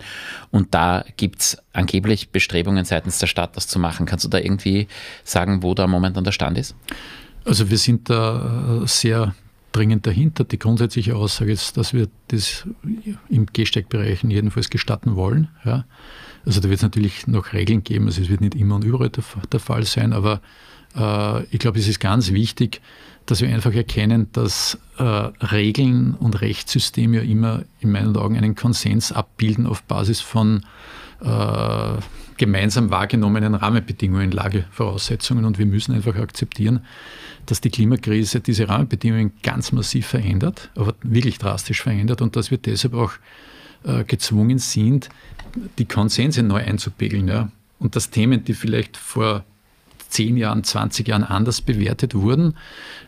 [SPEAKER 2] Und da gibt es angeblich Bestrebungen seitens der Stadt, das zu machen. Kannst du da irgendwie sagen, wo da momentan der Stand ist?
[SPEAKER 1] Also wir sind da äh, sehr dringend dahinter. Die grundsätzliche Aussage ist, dass wir das im Gehsteigbereichen jedenfalls gestatten wollen. Ja. Also da wird es natürlich noch Regeln geben, also es wird nicht immer und überall der, der Fall sein, aber äh, ich glaube, es ist ganz wichtig, dass wir einfach erkennen, dass äh, Regeln und Rechtssysteme ja immer in meinen Augen einen Konsens abbilden auf Basis von äh, gemeinsam wahrgenommenen Rahmenbedingungen, Lagevoraussetzungen und wir müssen einfach akzeptieren, dass die Klimakrise diese Rahmenbedingungen ganz massiv verändert, aber wirklich drastisch verändert und dass wir deshalb auch äh, gezwungen sind, die Konsense neu einzupegeln. Ja? Und dass Themen, die vielleicht vor 10 Jahren, 20 Jahren anders bewertet wurden.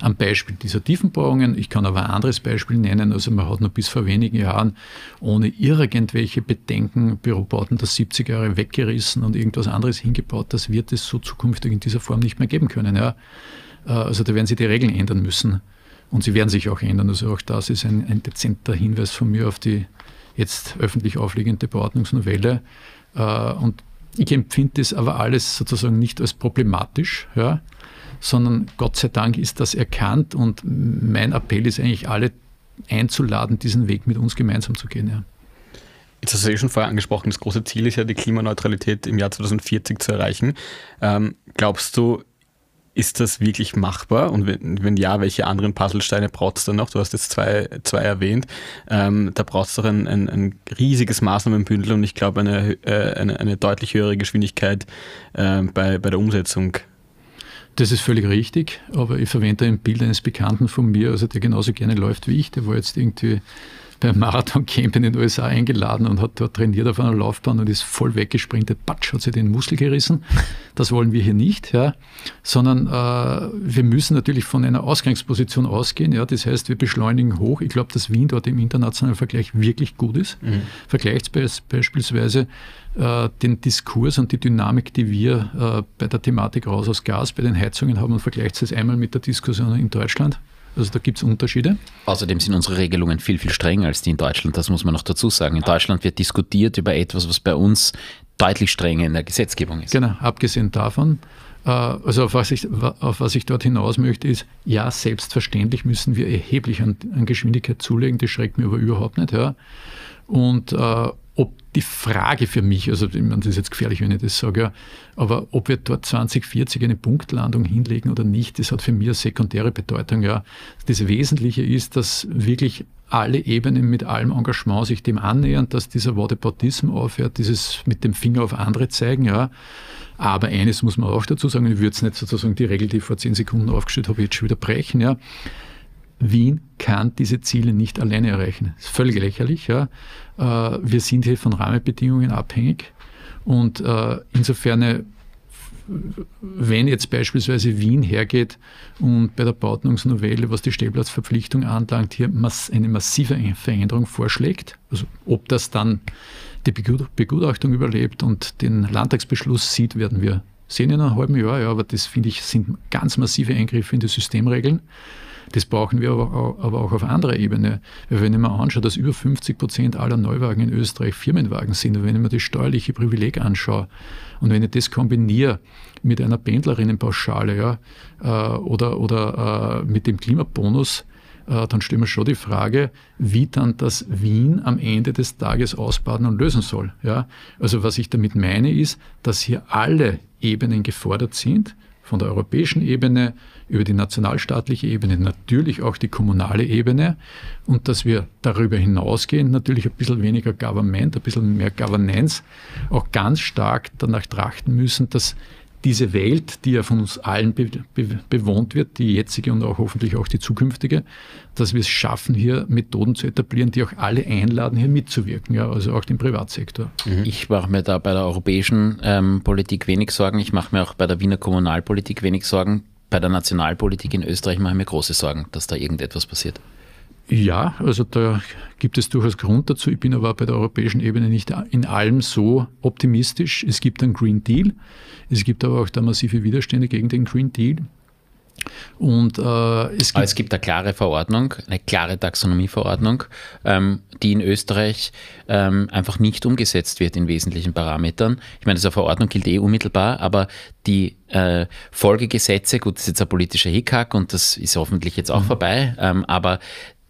[SPEAKER 1] Am Beispiel dieser Tiefenbohrungen. Ich kann aber ein anderes Beispiel nennen. Also man hat noch bis vor wenigen Jahren ohne irgendwelche Bedenken Bürobauten der 70er Jahre weggerissen und irgendwas anderes hingebaut. Das wird es so zukünftig in dieser Form nicht mehr geben können. Ja. Äh, also da werden sie die Regeln ändern müssen. Und sie werden sich auch ändern. Also auch das ist ein, ein dezenter Hinweis von mir auf die jetzt öffentlich aufliegende Beordnungsnovelle. Äh, und ich empfinde das aber alles sozusagen nicht als problematisch, ja, sondern Gott sei Dank ist das erkannt und mein Appell ist eigentlich, alle einzuladen, diesen Weg mit uns gemeinsam zu gehen. Ja.
[SPEAKER 3] Jetzt hast du ja schon vorher angesprochen, das große Ziel ist ja, die Klimaneutralität im Jahr 2040 zu erreichen. Ähm, glaubst du, ist das wirklich machbar? Und wenn, wenn ja, welche anderen Puzzlesteine braucht es dann noch? Du hast jetzt zwei, zwei erwähnt. Ähm, da braucht es doch ein, ein, ein, riesiges Maßnahmenbündel und ich glaube eine, äh, eine, eine, deutlich höhere Geschwindigkeit äh, bei, bei der Umsetzung.
[SPEAKER 1] Das ist völlig richtig, aber ich verwende ein Bild eines Bekannten von mir, also der genauso gerne läuft wie ich. Der war jetzt irgendwie beim Marathon-Camp in den USA eingeladen und hat dort trainiert auf einer Laufbahn und ist voll weggesprintet. Patsch, hat sich den Muskel gerissen. Das wollen wir hier nicht, ja. sondern äh, wir müssen natürlich von einer Ausgangsposition ausgehen. Ja. Das heißt, wir beschleunigen hoch. Ich glaube, dass Wien dort im internationalen Vergleich wirklich gut ist. Mhm. Vergleicht beispielsweise äh, den Diskurs und die Dynamik, die wir äh, bei der Thematik raus aus Gas bei den Heizungen haben und vergleicht es einmal mit der Diskussion in Deutschland. Also da gibt es Unterschiede.
[SPEAKER 2] Außerdem sind unsere Regelungen viel, viel strenger als die in Deutschland. Das muss man noch dazu sagen. In Deutschland wird diskutiert über etwas, was bei uns deutlich strenger in der Gesetzgebung ist.
[SPEAKER 1] Genau, abgesehen davon. Äh, also auf was, ich, auf was ich dort hinaus möchte, ist, ja, selbstverständlich müssen wir erheblich an, an Geschwindigkeit zulegen. Das schreckt mir aber überhaupt nicht. Ja. Und äh, die Frage für mich, also ich meine, das ist jetzt gefährlich, wenn ich das sage, ja, aber ob wir dort 2040 eine Punktlandung hinlegen oder nicht, das hat für mich eine sekundäre Bedeutung. Ja. Das Wesentliche ist, dass wirklich alle Ebenen mit allem Engagement sich dem annähern, dass dieser Whataboutism aufhört, dieses mit dem Finger auf andere zeigen, ja. Aber eines muss man auch dazu sagen, ich würde es nicht sozusagen die Regel, die ich vor zehn Sekunden aufgestellt habe, jetzt schon wieder brechen, ja. Wien kann diese Ziele nicht alleine erreichen. Das ist völlig lächerlich. Ja. Äh, wir sind hier von Rahmenbedingungen abhängig. Und äh, insofern, äh, wenn jetzt beispielsweise Wien hergeht und bei der Bautenungsnovelle, was die Stellplatzverpflichtung anlangt, hier eine massive Veränderung vorschlägt, also ob das dann die Begutachtung überlebt und den Landtagsbeschluss sieht, werden wir sehen in einem halben Jahr. Ja, aber das finde ich sind ganz massive Eingriffe in die Systemregeln. Das brauchen wir aber, auch auf anderer Ebene. Wenn ich mir anschaue, dass über 50 Prozent aller Neuwagen in Österreich Firmenwagen sind, und wenn ich mir das steuerliche Privileg anschaue und wenn ich das kombiniere mit einer Pendlerinnenpauschale ja, äh, oder, oder äh, mit dem Klimabonus, äh, dann stellen wir schon die Frage, wie dann das Wien am Ende des Tages ausbaden und lösen soll. Ja? Also was ich damit meine ist, dass hier alle Ebenen gefordert sind, von der europäischen Ebene über die nationalstaatliche Ebene, natürlich auch die kommunale Ebene und dass wir darüber hinausgehen, natürlich ein bisschen weniger Government, ein bisschen mehr Governance, auch ganz stark danach trachten müssen, dass diese Welt, die ja von uns allen be be bewohnt wird, die jetzige und auch hoffentlich auch die zukünftige, dass wir es schaffen, hier Methoden zu etablieren, die auch alle einladen, hier mitzuwirken, ja, also auch den Privatsektor.
[SPEAKER 2] Mhm. Ich mache mir da bei der europäischen ähm, Politik wenig Sorgen. Ich mache mir auch bei der Wiener Kommunalpolitik wenig Sorgen. Bei der Nationalpolitik in Österreich mache ich mir große Sorgen, dass da irgendetwas passiert.
[SPEAKER 1] Ja, also da gibt es durchaus Grund dazu. Ich bin aber bei der europäischen Ebene nicht in allem so optimistisch. Es gibt einen Green Deal, es gibt aber auch da massive Widerstände gegen den Green Deal.
[SPEAKER 2] Und, äh, es, gibt es gibt eine klare Verordnung, eine klare Taxonomieverordnung, ähm, die in Österreich ähm, einfach nicht umgesetzt wird in wesentlichen Parametern. Ich meine, diese Verordnung gilt eh unmittelbar, aber die äh, Folgegesetze, gut, das ist jetzt ein politischer Hickhack und das ist hoffentlich jetzt auch mhm. vorbei, ähm, aber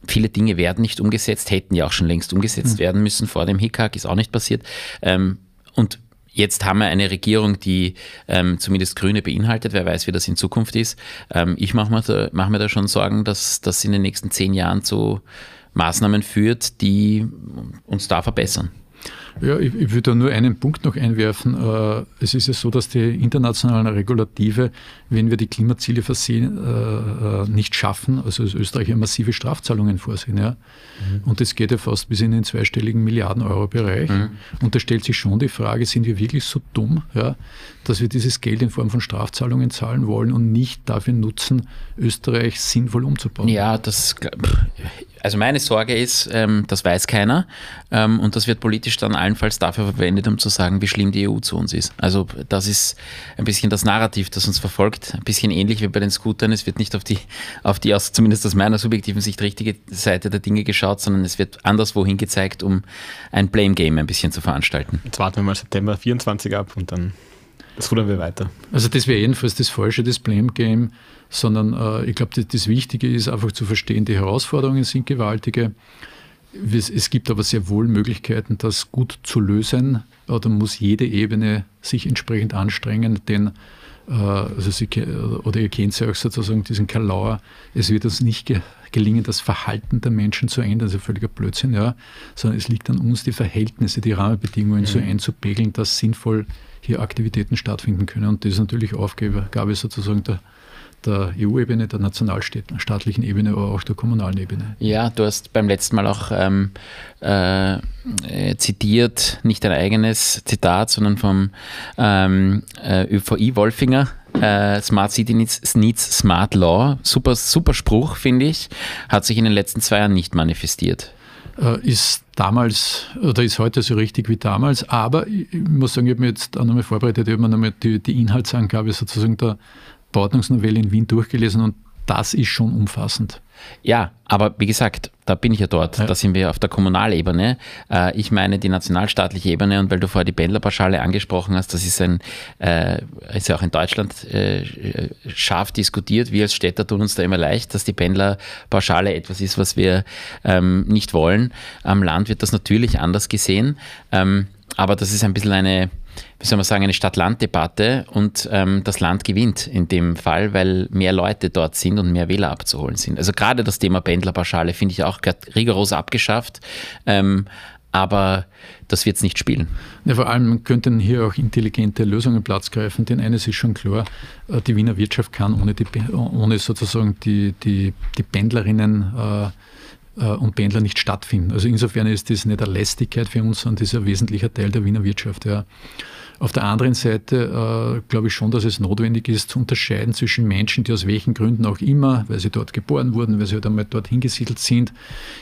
[SPEAKER 2] viele Dinge werden nicht umgesetzt, hätten ja auch schon längst umgesetzt mhm. werden müssen vor dem Hickhack, ist auch nicht passiert. Ähm, und jetzt haben wir eine Regierung, die ähm, zumindest Grüne beinhaltet. Wer weiß, wie das in Zukunft ist. Ähm, ich mache mir, mach mir da schon Sorgen, dass das in den nächsten zehn Jahren zu Maßnahmen führt, die uns da verbessern.
[SPEAKER 1] Ja, ich, ich würde nur einen Punkt noch einwerfen. Äh, es ist ja so, dass die internationalen Regulative, wenn wir die Klimaziele versehen, äh, äh, nicht schaffen, also als Österreich ja massive Strafzahlungen vorsehen. Ja? Mhm. Und das geht ja fast bis in den zweistelligen Milliarden-Euro-Bereich. Mhm. Und da stellt sich schon die Frage, sind wir wirklich so dumm, ja, dass wir dieses Geld in Form von Strafzahlungen zahlen wollen und nicht dafür nutzen, Österreich sinnvoll umzubauen?
[SPEAKER 2] Ja, das also meine Sorge ist, ähm, das weiß keiner ähm, und das wird politisch dann allenfalls dafür verwendet, um zu sagen, wie schlimm die EU zu uns ist. Also das ist ein bisschen das Narrativ, das uns verfolgt, ein bisschen ähnlich wie bei den Scootern. Es wird nicht auf die, auf die aus, zumindest aus meiner subjektiven Sicht richtige Seite der Dinge geschaut, sondern es wird anderswohin gezeigt, um ein Blame Game ein bisschen zu veranstalten.
[SPEAKER 3] Jetzt warten wir mal September 24 ab und dann das rudern wir weiter.
[SPEAKER 1] Also das wäre jedenfalls das falsche das Blame Game sondern äh, ich glaube, das, das, Wichtige ist einfach zu verstehen, die Herausforderungen sind gewaltige. Es, gibt aber sehr wohl Möglichkeiten, das gut zu lösen. Da muss jede Ebene sich entsprechend anstrengen, denn äh, also Sie, oder ihr kennt ja auch sozusagen diesen Kalauer, es wird uns nicht ge gelingen, das Verhalten der Menschen zu ändern, das ist ja völliger Blödsinn, ja, sondern es liegt an uns, die Verhältnisse, die Rahmenbedingungen mhm. so einzupegeln, dass sinnvoll hier Aktivitäten stattfinden können. Und das ist natürlich Aufgabe sozusagen der der EU-Ebene, der nationalstaatlichen Ebene, aber auch der kommunalen Ebene.
[SPEAKER 2] Ja, du hast beim letzten Mal auch ähm, äh, zitiert, nicht ein eigenes Zitat, sondern vom ähm, äh, ÖVI Wolfinger. Äh, Smart City needs, needs Smart Law. Super, super Spruch, finde ich. Hat sich in den letzten zwei Jahren nicht manifestiert.
[SPEAKER 1] Äh, ist damals oder ist heute so richtig wie damals. Aber ich muss sagen, ich habe mir jetzt auch nochmal vorbereitet, ich habe mir nochmal die, die Inhaltsangabe sozusagen der Verordnungsnovelle in Wien durchgelesen und das ist schon umfassend.
[SPEAKER 2] Ja, aber wie gesagt, da bin ich ja dort. Ja. Da sind wir auf der Kommunalebene. Äh, ich meine die nationalstaatliche Ebene und weil du vorher die Pendlerpauschale angesprochen hast, das ist ein, äh, ist ja auch in Deutschland äh, scharf diskutiert. Wir als Städter tun uns da immer leicht, dass die Pendlerpauschale etwas ist, was wir ähm, nicht wollen. Am Land wird das natürlich anders gesehen. Ähm, aber das ist ein bisschen eine, wie soll man sagen, eine Stadt-Land-Debatte und ähm, das Land gewinnt in dem Fall, weil mehr Leute dort sind und mehr Wähler abzuholen sind. Also gerade das Thema Pendlerpauschale finde ich auch rigoros abgeschafft. Ähm, aber das wird es nicht spielen.
[SPEAKER 1] Ja, vor allem könnten hier auch intelligente Lösungen Platz greifen, denn eines ist schon klar, äh, die Wiener Wirtschaft kann ohne, die, ohne sozusagen die, die, die Pendlerinnen äh, äh, und Pendler nicht stattfinden. Also insofern ist das nicht eine Lästigkeit für uns, sondern das ist ein wesentlicher Teil der Wiener Wirtschaft. Ja. Auf der anderen Seite äh, glaube ich schon, dass es notwendig ist, zu unterscheiden zwischen Menschen, die aus welchen Gründen auch immer, weil sie dort geboren wurden, weil sie halt einmal dort hingesiedelt sind,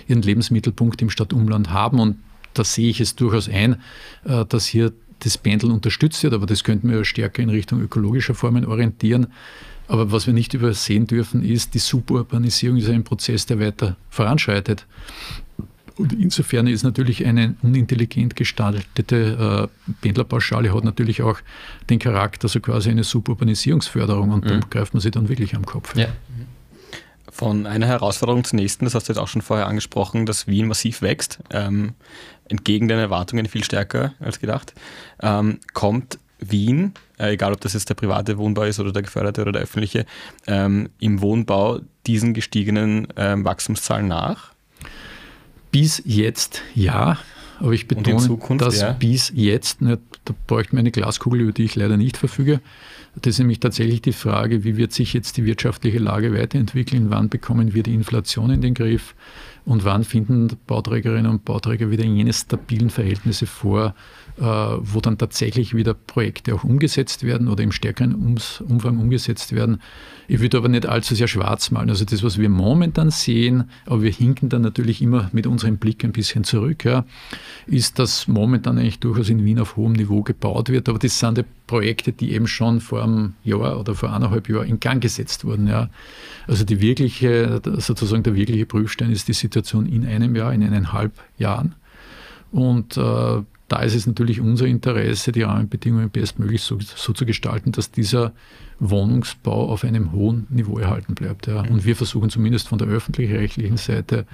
[SPEAKER 1] ihren Lebensmittelpunkt im Stadtumland haben. Und da sehe ich es durchaus ein, äh, dass hier das Pendeln unterstützt wird, aber das könnten wir ja stärker in Richtung ökologischer Formen orientieren. Aber was wir nicht übersehen dürfen, ist, die Suburbanisierung ist ein Prozess, der weiter voranschreitet. Und insofern ist natürlich eine unintelligent gestaltete äh, Pendlerpauschale hat natürlich auch den Charakter, so quasi eine Suburbanisierungsförderung und mhm. da greift man sich dann wirklich am Kopf. Ja.
[SPEAKER 3] Von einer Herausforderung zur nächsten, das hast du jetzt auch schon vorher angesprochen, dass Wien massiv wächst, ähm, entgegen den Erwartungen viel stärker als gedacht, ähm, kommt Wien, äh, egal ob das jetzt der private Wohnbau ist oder der geförderte oder der öffentliche, ähm, im Wohnbau diesen gestiegenen ähm, Wachstumszahlen nach?
[SPEAKER 1] Bis jetzt ja, aber ich betone, Zukunft, dass ja. bis jetzt, ne, da bräuchte man eine Glaskugel, über die ich leider nicht verfüge. Das ist nämlich tatsächlich die Frage, wie wird sich jetzt die wirtschaftliche Lage weiterentwickeln, wann bekommen wir die Inflation in den Griff und wann finden Bauträgerinnen und Bauträger wieder jene stabilen Verhältnisse vor, wo dann tatsächlich wieder Projekte auch umgesetzt werden oder im stärkeren Umfang umgesetzt werden. Ich würde aber nicht allzu sehr schwarz malen. Also das, was wir momentan sehen, aber wir hinken dann natürlich immer mit unserem Blick ein bisschen zurück, ja, ist, dass momentan eigentlich durchaus in Wien auf hohem Niveau gebaut wird. Aber das sind die Projekte, die eben schon vor einem Jahr oder vor eineinhalb Jahren in Gang gesetzt wurden. Ja. Also die wirkliche, sozusagen der wirkliche Prüfstein ist die Situation in einem Jahr, in eineinhalb Jahren. Und äh, da ist es natürlich unser Interesse, die Rahmenbedingungen bestmöglich so, so, zu gestalten, dass dieser Wohnungsbau auf einem hohen Niveau erhalten bleibt. Ja. Und wir versuchen zumindest von der öffentlich-rechtlichen Seite,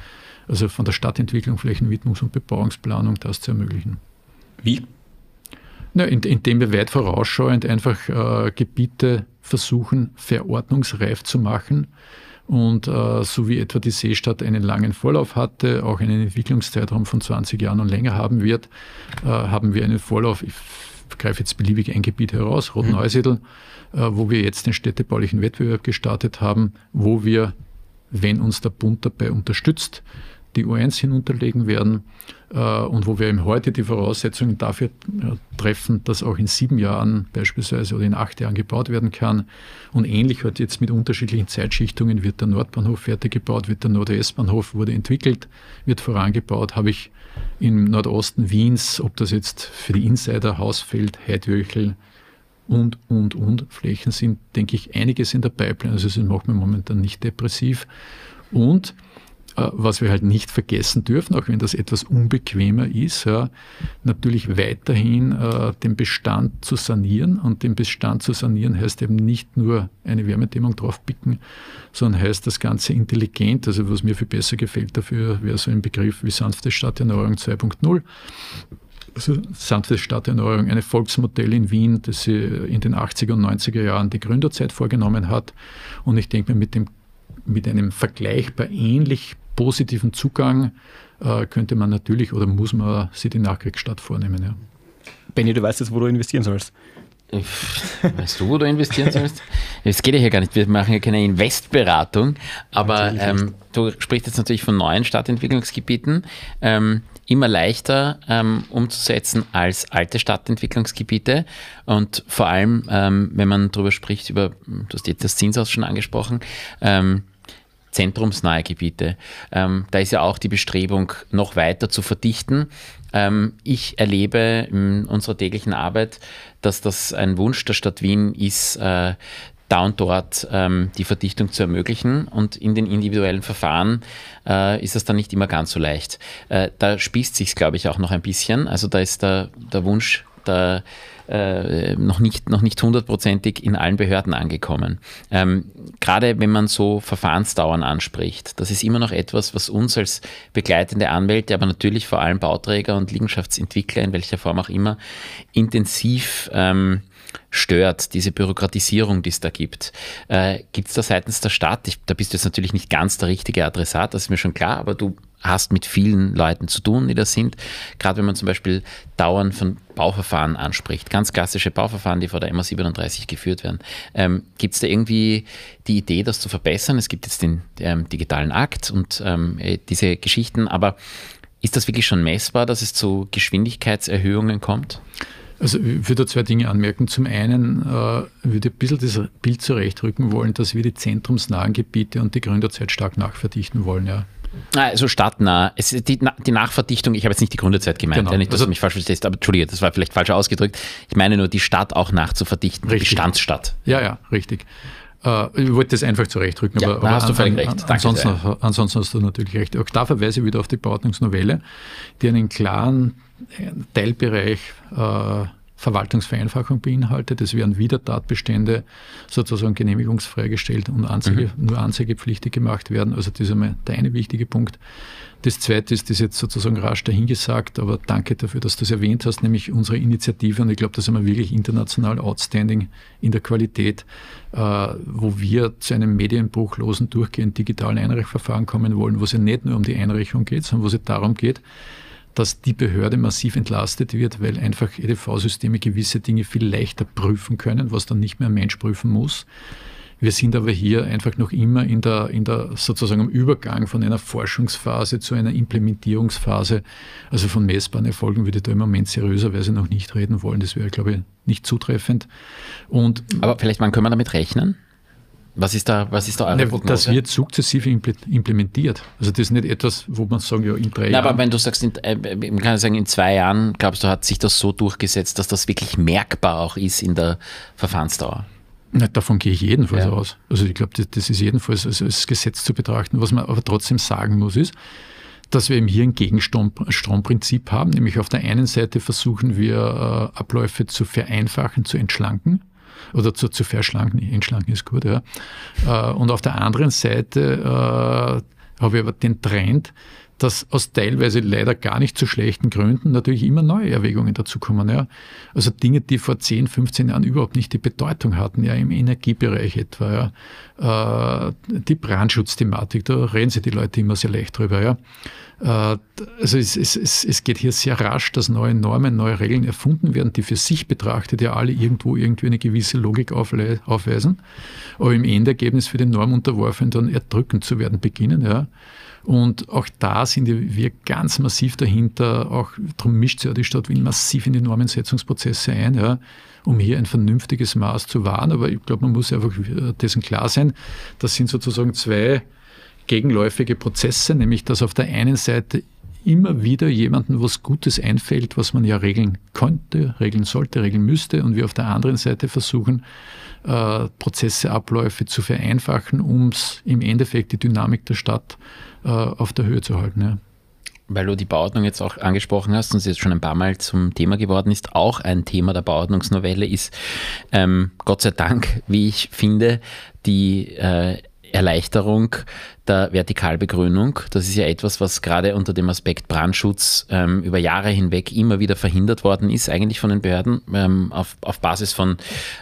[SPEAKER 1] also von der Stadtentwicklung, Flächenwidmungs- und Bebauungsplanung, das zu ermöglichen.
[SPEAKER 3] Wie?
[SPEAKER 1] Na, indem wir weit vorausschauend einfach äh, Gebiete versuchen, verordnungsreif zu machen und äh, so wie etwa die Seestadt einen langen Vorlauf hatte, auch einen Entwicklungszeitraum von 20 Jahren und länger haben wird, äh, haben wir einen Vorlauf, ich greife jetzt beliebig ein Gebiet heraus, Rotneusiedl, mhm. äh, wo wir jetzt den städtebaulichen Wettbewerb gestartet haben, wo wir, wenn uns der Bund dabei unterstützt, die U1 hinunterlegen werden äh, und wo wir eben heute die Voraussetzungen dafür äh, treffen, dass auch in sieben Jahren beispielsweise oder in acht Jahren gebaut werden kann. Und ähnlich heute jetzt mit unterschiedlichen Zeitschichtungen wird der Nordbahnhof fertig gebaut, wird der Nordwestbahnhof wurde entwickelt, wird vorangebaut, habe ich im Nordosten Wiens, ob das jetzt für die Insider Hausfeld, Heidwöchel, und, und, und Flächen sind, denke ich, einiges in der Pipeline. Also es macht mir momentan nicht depressiv. Und was wir halt nicht vergessen dürfen, auch wenn das etwas unbequemer ist, ja, natürlich weiterhin äh, den Bestand zu sanieren. Und den Bestand zu sanieren heißt eben nicht nur eine Wärmedämmung draufpicken, sondern heißt das Ganze intelligent. Also was mir viel besser gefällt dafür, wäre so ein Begriff wie sanfte Stadterneuerung 2.0 also sanfte Stadterneuerung, ein Volksmodell in Wien, das sie in den 80er und 90er Jahren die Gründerzeit vorgenommen hat. Und ich denke mir, mit, dem, mit einem vergleichbar ähnlich positiven Zugang äh, könnte man natürlich oder muss man sich die Nachkriegsstadt vornehmen. Ja.
[SPEAKER 3] Benny, du weißt jetzt, wo du investieren sollst.
[SPEAKER 2] Weißt du, wo du investieren sollst? Es geht ja hier gar nicht. Wir machen ja keine Investberatung, aber ähm, du sprichst jetzt natürlich von neuen Stadtentwicklungsgebieten. Ähm, immer leichter ähm, umzusetzen als alte Stadtentwicklungsgebiete. Und vor allem, ähm, wenn man darüber spricht, über, du hast jetzt das Zinshaus schon angesprochen, ähm, zentrumsnahe Gebiete. Ähm, da ist ja auch die Bestrebung, noch weiter zu verdichten. Ähm, ich erlebe in unserer täglichen Arbeit, dass das ein Wunsch der Stadt Wien ist, äh, da und dort ähm, die Verdichtung zu ermöglichen. Und in den individuellen Verfahren äh, ist das dann nicht immer ganz so leicht. Äh, da spießt sich glaube ich, auch noch ein bisschen. Also da ist der, der Wunsch der äh, noch nicht noch nicht hundertprozentig in allen Behörden angekommen. Ähm, gerade wenn man so Verfahrensdauern anspricht, das ist immer noch etwas, was uns als begleitende Anwälte, aber natürlich vor allem Bauträger und Liegenschaftsentwickler in welcher Form auch immer intensiv ähm, stört, diese Bürokratisierung, die es da gibt. Äh, gibt es da seitens der Stadt, ich, da bist du jetzt natürlich nicht ganz der richtige Adressat, das ist mir schon klar, aber du hast mit vielen Leuten zu tun, die das sind. Gerade wenn man zum Beispiel Dauern von Bauverfahren anspricht, ganz klassische Bauverfahren, die vor der MA37 geführt werden. Ähm, Gibt es da irgendwie die Idee, das zu verbessern? Es gibt jetzt den ähm, digitalen Akt und ähm, äh, diese Geschichten, aber ist das wirklich schon messbar, dass es zu Geschwindigkeitserhöhungen kommt?
[SPEAKER 1] Also ich würde zwei Dinge anmerken. Zum einen äh, würde ich ein bisschen das Bild zurechtrücken wollen, dass wir die zentrumsnahen Gebiete und die Gründerzeit stark nachverdichten wollen. Ja.
[SPEAKER 2] Also stadtnah. Es ist die, die Nachverdichtung, ich habe jetzt nicht die Gründezeit gemeint, genau. ja, nicht, dass also, du mich falsch verstehst, aber entschuldige, das war vielleicht falsch ausgedrückt. Ich meine nur, die Stadt auch nachzuverdichten, richtig. die Bestandsstadt.
[SPEAKER 1] Ja, ja, richtig. Äh, ich wollte das einfach zurechtrücken.
[SPEAKER 2] Ja, aber, aber hast du völlig recht.
[SPEAKER 1] Danke ansonsten, ansonsten hast du natürlich recht. Auch da verweise ich wieder auf die Beordnungsnovelle, die einen klaren Teilbereich äh, Verwaltungsvereinfachung beinhaltet. Es werden wieder Tatbestände sozusagen genehmigungsfrei gestellt und Anzeige, mhm. nur anzeigepflichtig gemacht werden. Also das ist einmal der eine wichtige Punkt. Das zweite ist, das jetzt sozusagen rasch dahingesagt, aber danke dafür, dass du es erwähnt hast, nämlich unsere Initiative, und ich glaube, das ist wir wirklich international outstanding in der Qualität, äh, wo wir zu einem medienbruchlosen, durchgehend digitalen Einreichverfahren kommen wollen, wo es ja nicht nur um die Einreichung geht, sondern wo es darum geht, dass die Behörde massiv entlastet wird, weil einfach EDV-Systeme gewisse Dinge viel leichter prüfen können, was dann nicht mehr ein Mensch prüfen muss. Wir sind aber hier einfach noch immer in der, in der sozusagen im Übergang von einer Forschungsphase zu einer Implementierungsphase. Also von messbaren Erfolgen würde ich da im Moment seriöserweise noch nicht reden wollen. Das wäre, glaube ich, nicht zutreffend. Und
[SPEAKER 2] aber vielleicht, wann können wir damit rechnen? Was ist da, was ist da eure
[SPEAKER 1] Prognose? Das wird sukzessive implementiert. Also das ist nicht etwas, wo man sagen, ja, in drei
[SPEAKER 2] Na, Jahren. Aber wenn du sagst, in, äh, man kann sagen, in zwei Jahren, glaubst du, hat sich das so durchgesetzt, dass das wirklich merkbar auch ist in der Verfahrensdauer?
[SPEAKER 1] Na, davon gehe ich jedenfalls ja. aus. Also ich glaube, das, das, ist jedenfalls als, als Gesetz zu betrachten. Was man aber trotzdem sagen muss, ist, dass wir eben hier ein Gegenstromprinzip haben, nämlich auf der einen Seite versuchen wir äh, Abläufe zu vereinfachen, zu entschlanken oder zu, zu verschlanken. Entschlanken ist gut, ja. Äh, und auf der anderen Seite äh, habe ich aber den Trend, dass aus teilweise leider gar nicht so schlechten Gründen natürlich immer neue Erwägungen dazukommen. Ja. Also Dinge, die vor 10, 15 Jahren überhaupt nicht die Bedeutung hatten, ja im Energiebereich etwa, ja. Äh, die Brandschutzthematik, da reden sich die Leute immer sehr leicht drüber. Ja. Äh, also es, es, es, geht hier sehr rasch, dass neue Normen, neue Regeln erfunden werden, die für sich betrachtet ja alle irgendwo irgendwie eine gewisse Logik aufweisen, aber im Endergebnis für den Normunterworfenen dann erdrückend zu werden beginnen. Ja. Und auch da sind wir ganz massiv dahinter, auch darum mischt sich ja die Stadt Wien massiv in die Normensetzungsprozesse ein, ja, um hier ein vernünftiges Maß zu wahren. Aber ich glaube, man muss einfach dessen klar sein, das sind sozusagen zwei gegenläufige Prozesse, nämlich dass auf der einen Seite immer wieder jemandem was Gutes einfällt, was man ja regeln konnte, regeln sollte, regeln müsste, und wir auf der anderen Seite versuchen, äh, Prozesse, Abläufe zu vereinfachen, um im Endeffekt die Dynamik der Stadt äh, auf der Höhe zu halten. Ja.
[SPEAKER 2] Weil du die Bauordnung jetzt auch angesprochen hast und sie jetzt schon ein paar Mal zum Thema geworden ist, auch ein Thema der Bauordnungsnovelle ist, ähm, Gott sei Dank, wie ich finde, die äh, Erleichterung der Vertikalbegrünung. Das ist ja etwas, was gerade unter dem Aspekt Brandschutz ähm, über Jahre hinweg immer wieder verhindert worden ist, eigentlich von den Behörden, ähm, auf, auf Basis von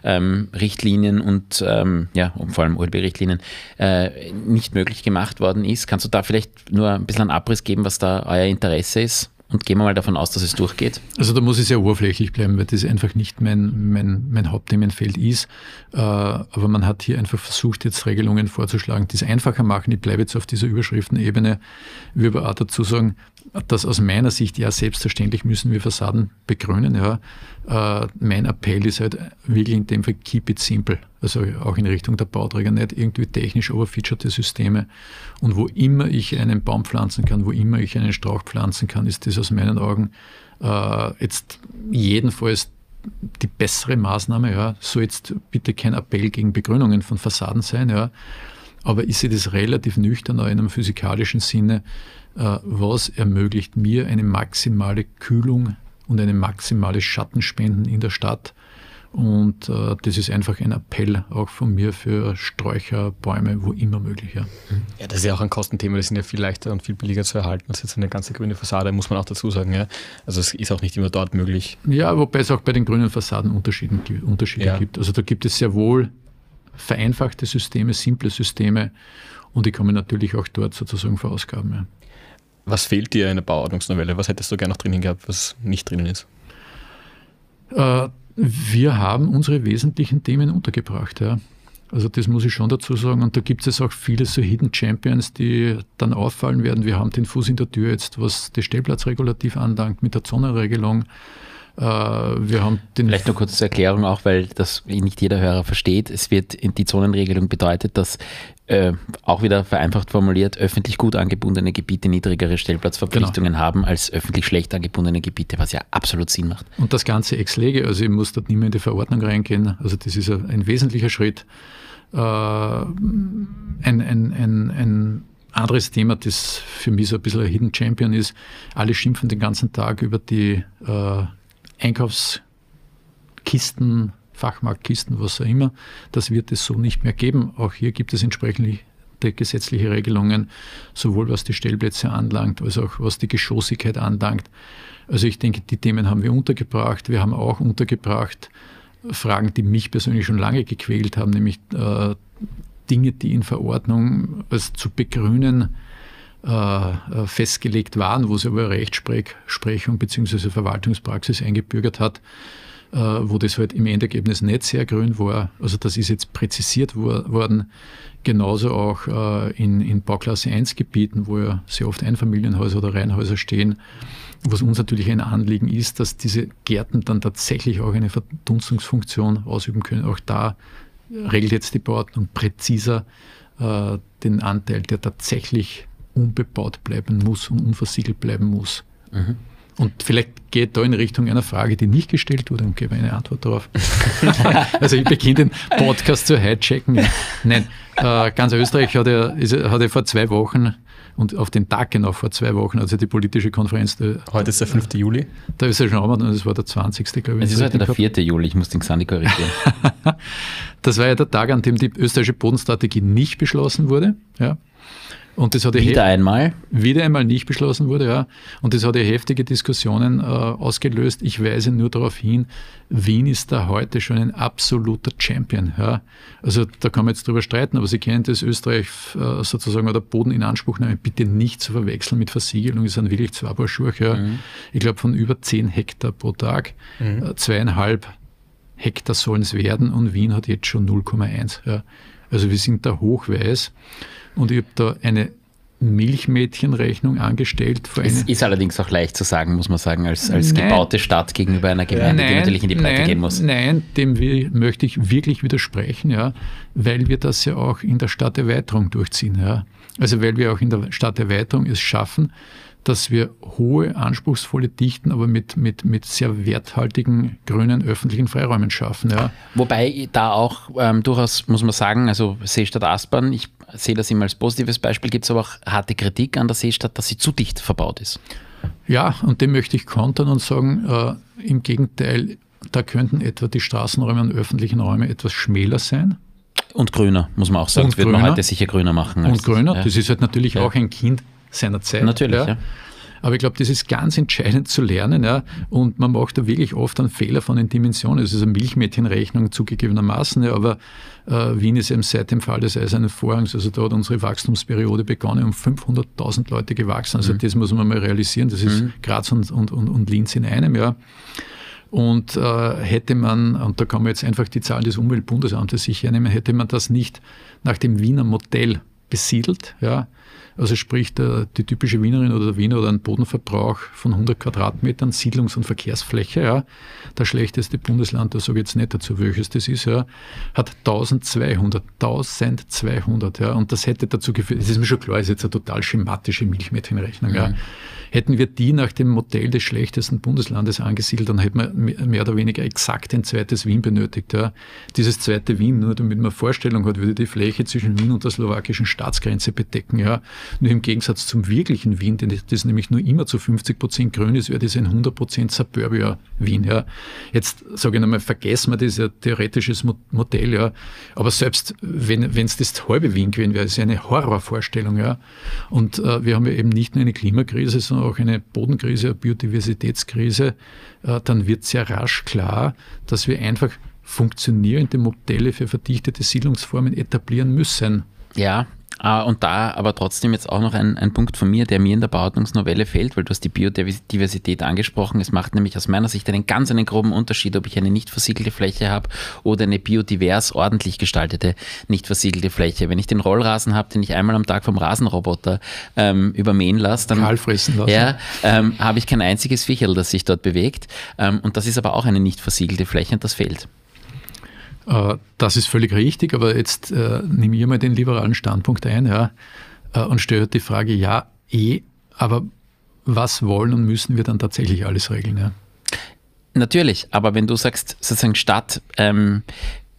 [SPEAKER 2] ähm, Richtlinien und ähm, ja, vor allem OLB-Richtlinien äh, nicht möglich gemacht worden ist. Kannst du da vielleicht nur ein bisschen einen Abriss geben, was da euer Interesse ist? Und gehen wir mal davon aus, dass es durchgeht?
[SPEAKER 1] Also da muss ich sehr oberflächlich bleiben, weil das einfach nicht mein, mein, mein Hauptthemenfeld ist. Äh, aber man hat hier einfach versucht, jetzt Regelungen vorzuschlagen, die es einfacher machen. Ich bleibe jetzt auf dieser Überschriftenebene. Ich will aber auch dazu sagen, dass aus meiner Sicht, ja, selbstverständlich müssen wir Fassaden begrünen. Ja. Äh, mein Appell ist halt wirklich in dem Fall keep it simple. Also auch in Richtung der Bauträger, nicht irgendwie technisch overfeaturete Systeme. Und wo immer ich einen Baum pflanzen kann, wo immer ich einen Strauch pflanzen kann, ist das aus meinen Augen äh, jetzt jedenfalls die bessere Maßnahme. Ja. So jetzt bitte kein Appell gegen Begrünungen von Fassaden sein. Ja. Aber ich sehe das relativ nüchtern, auch in einem physikalischen Sinne. Äh, was ermöglicht mir eine maximale Kühlung und eine maximale Schattenspenden in der Stadt. Und äh, das ist einfach ein Appell auch von mir für Sträucher, Bäume, wo immer möglich. Ja.
[SPEAKER 3] ja, das ist ja auch ein Kostenthema, die sind ja viel leichter und viel billiger zu erhalten als jetzt eine ganze grüne Fassade, muss man auch dazu sagen. Ja. Also es ist auch nicht immer dort möglich.
[SPEAKER 1] Ja, wobei es auch bei den grünen Fassaden Unterschiede, Unterschiede ja. gibt. Also da gibt es sehr wohl vereinfachte Systeme, simple Systeme und die kommen natürlich auch dort sozusagen vor Ausgaben. Ja.
[SPEAKER 3] Was fehlt dir in der Bauordnungsnovelle? Was hättest du gerne noch drinnen gehabt, was nicht drinnen ist?
[SPEAKER 1] Äh, wir haben unsere wesentlichen Themen untergebracht. Ja. Also das muss ich schon dazu sagen. Und da gibt es auch viele so Hidden Champions, die dann auffallen werden. Wir haben den Fuß in der Tür jetzt, was das Stellplatzregulativ anlangt, mit der Zonenregelung.
[SPEAKER 2] Äh, wir haben den Vielleicht noch kurz zur Erklärung auch, weil das nicht jeder Hörer versteht. Es wird die Zonenregelung bedeutet, dass äh, auch wieder vereinfacht formuliert, öffentlich gut angebundene Gebiete niedrigere Stellplatzverpflichtungen genau. haben als öffentlich schlecht angebundene Gebiete, was ja absolut Sinn macht.
[SPEAKER 1] Und das Ganze ex lege, also ich muss dort nicht mehr in die Verordnung reingehen, also das ist ein wesentlicher Schritt. Äh, ein, ein, ein, ein anderes Thema, das für mich so ein bisschen ein Hidden Champion ist, alle schimpfen den ganzen Tag über die äh, Einkaufskisten, Fachmarktkisten, was auch immer. Das wird es so nicht mehr geben. Auch hier gibt es entsprechende gesetzliche Regelungen, sowohl was die Stellplätze anlangt, als auch was die Geschossigkeit anlangt. Also ich denke, die Themen haben wir untergebracht. Wir haben auch untergebracht Fragen, die mich persönlich schon lange gequält haben, nämlich äh, Dinge, die in Verordnung als zu begrünen äh, äh festgelegt waren, wo sie aber Rechtsprechung bzw. Verwaltungspraxis eingebürgert hat, wo das halt im Endergebnis nicht sehr grün war. Also das ist jetzt präzisiert worden. Genauso auch äh, in, in Bauklasse 1 Gebieten, wo ja sehr oft Einfamilienhäuser oder Reihenhäuser stehen, was uns natürlich ein Anliegen ist, dass diese Gärten dann tatsächlich auch eine Verdunstungsfunktion ausüben können. Auch da regelt jetzt die Bauordnung präziser äh, den Anteil, der tatsächlich unbebaut bleiben muss und unversiegelt bleiben muss. Mhm. Und vielleicht geht da in Richtung einer Frage, die nicht gestellt wurde und gebe eine Antwort darauf. [LAUGHS] also ich beginne den Podcast zu hijacken. Nein, äh, ganz Österreich hat ja, ist, hat ja vor zwei Wochen und auf den Tag genau vor zwei Wochen, also die politische Konferenz. Der,
[SPEAKER 3] heute ist der 5. Juli.
[SPEAKER 1] Da ist er schon und das war der 20.
[SPEAKER 2] glaube ich. Es ist heute der 4. Juli, ich muss den Xandi korrigieren. [LAUGHS]
[SPEAKER 1] das war ja der Tag, an dem die österreichische Bodenstrategie nicht beschlossen wurde. Ja. Und das hat
[SPEAKER 2] wieder einmal?
[SPEAKER 1] Wieder einmal nicht beschlossen wurde, ja. Und das hat ja heftige Diskussionen äh, ausgelöst. Ich weise nur darauf hin, Wien ist da heute schon ein absoluter Champion. Ja. Also da kann man jetzt drüber streiten, aber Sie kennen das Österreich äh, sozusagen oder Boden in Anspruchnahme bitte nicht zu verwechseln mit Versiegelung. Es sind wirklich zwei Paar Schuhe, ja. Mhm. Ich glaube von über 10 Hektar pro Tag. Mhm. Äh, zweieinhalb Hektar sollen es werden und Wien hat jetzt schon 0,1. Ja. Also wir sind da hochweiß. Und ich habe da eine Milchmädchenrechnung angestellt.
[SPEAKER 2] es ist allerdings auch leicht zu sagen, muss man sagen, als, als gebaute Stadt gegenüber einer Gemeinde, nein, die natürlich in die Breite
[SPEAKER 1] nein,
[SPEAKER 2] gehen muss.
[SPEAKER 1] Nein, dem möchte ich wirklich widersprechen, ja, weil wir das ja auch in der Stadterweiterung durchziehen. Ja. Also weil wir auch in der Stadterweiterung es schaffen, dass wir hohe, anspruchsvolle Dichten, aber mit, mit, mit sehr werthaltigen grünen öffentlichen Freiräumen schaffen. Ja.
[SPEAKER 2] Wobei da auch ähm, durchaus, muss man sagen, also Seestadt Aspern, ich sehe das immer als positives Beispiel, gibt es aber auch harte Kritik an der Seestadt, dass sie zu dicht verbaut ist.
[SPEAKER 1] Ja, und dem möchte ich kontern und sagen, äh, im Gegenteil, da könnten etwa die Straßenräume und öffentlichen Räume etwas schmäler sein.
[SPEAKER 2] Und grüner, muss man auch sagen. Und das wird man heute sicher grüner machen.
[SPEAKER 1] und grüner, ja. das ist halt natürlich ja. auch ein Kind seiner Zeit.
[SPEAKER 2] Natürlich, ja.
[SPEAKER 1] Aber ich glaube, das ist ganz entscheidend zu lernen. Ja? Und man macht da wirklich oft einen Fehler von den Dimensionen. Es ist eine Milchmädchenrechnung zugegebenermaßen, ja, aber äh, Wien ist eben seit dem Fall des Eisernen Vorhangs, also da hat unsere Wachstumsperiode begonnen, um 500.000 Leute gewachsen. Also mhm. das muss man mal realisieren. Das ist mhm. Graz und, und, und, und Linz in einem Jahr. Und äh, hätte man, und da kann man jetzt einfach die Zahlen des Umweltbundesamtes sich hernehmen, hätte man das nicht nach dem Wiener Modell besiedelt, ja, also sprich der, die typische Wienerin oder der Wiener oder ein Bodenverbrauch von 100 Quadratmetern, Siedlungs- und Verkehrsfläche, ja, das schlechteste Bundesland, da sage ich jetzt nicht dazu, welches das ist, ja, hat 1200, 1200, ja, und das hätte dazu geführt, das ist mir schon klar, ist jetzt eine total schematische Milchmädchenrechnung, ja, Hätten wir die nach dem Modell des schlechtesten Bundeslandes angesiedelt, dann hätten wir mehr oder weniger exakt ein zweites Wien benötigt. Ja. Dieses zweite Wien, nur damit man eine Vorstellung hat, würde die Fläche zwischen Wien und der slowakischen Staatsgrenze bedecken. Ja. Nur im Gegensatz zum wirklichen Wien, denn das nämlich nur immer zu 50 Prozent grün ist, wäre das ein 100 Prozent Suburbia Wien. Ja. Jetzt sage ich nochmal, vergessen wir das ja theoretisches Modell. Ja. Aber selbst wenn es das halbe Wien gewesen wäre, ist ja eine Horrorvorstellung. Ja. Und äh, wir haben ja eben nicht nur eine Klimakrise, sondern auch eine Bodenkrise, eine Biodiversitätskrise, äh, dann wird sehr rasch klar, dass wir einfach funktionierende Modelle für verdichtete Siedlungsformen etablieren müssen.
[SPEAKER 2] Ja, Uh, und da aber trotzdem jetzt auch noch ein, ein Punkt von mir, der mir in der Bauordnungsnovelle fehlt, weil du hast die Biodiversität angesprochen. Es macht nämlich aus meiner Sicht einen ganz einen groben Unterschied, ob ich eine nicht versiegelte Fläche habe oder eine biodivers ordentlich gestaltete nicht versiegelte Fläche. Wenn ich den Rollrasen habe, den ich einmal am Tag vom Rasenroboter ähm, übermähen lasse, dann Ja, ähm, habe ich kein einziges Viechel, das sich dort bewegt. Ähm, und das ist aber auch eine nicht versiegelte Fläche und das fehlt.
[SPEAKER 1] Äh, das ist völlig richtig, aber jetzt äh, nehme ich mal den liberalen Standpunkt ein ja, äh, und stelle die Frage, ja, eh, aber was wollen und müssen wir dann tatsächlich alles regeln? Ja?
[SPEAKER 2] Natürlich, aber wenn du sagst, sozusagen Stadt ähm,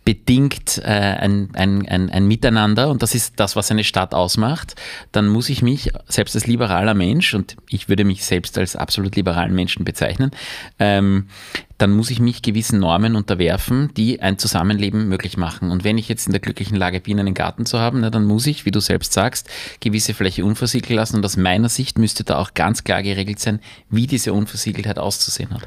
[SPEAKER 2] bedingt äh, ein, ein, ein, ein, Miteinander und das ist das, was eine Stadt ausmacht, dann muss ich mich selbst als liberaler Mensch, und ich würde mich selbst als absolut liberalen Menschen bezeichnen, ähm, dann muss ich mich gewissen Normen unterwerfen, die ein Zusammenleben möglich machen. Und wenn ich jetzt in der glücklichen Lage bin, einen Garten zu haben, na, dann muss ich, wie du selbst sagst, gewisse Fläche unversiegelt lassen. Und aus meiner Sicht müsste da auch ganz klar geregelt sein, wie diese Unversiegeltheit auszusehen hat.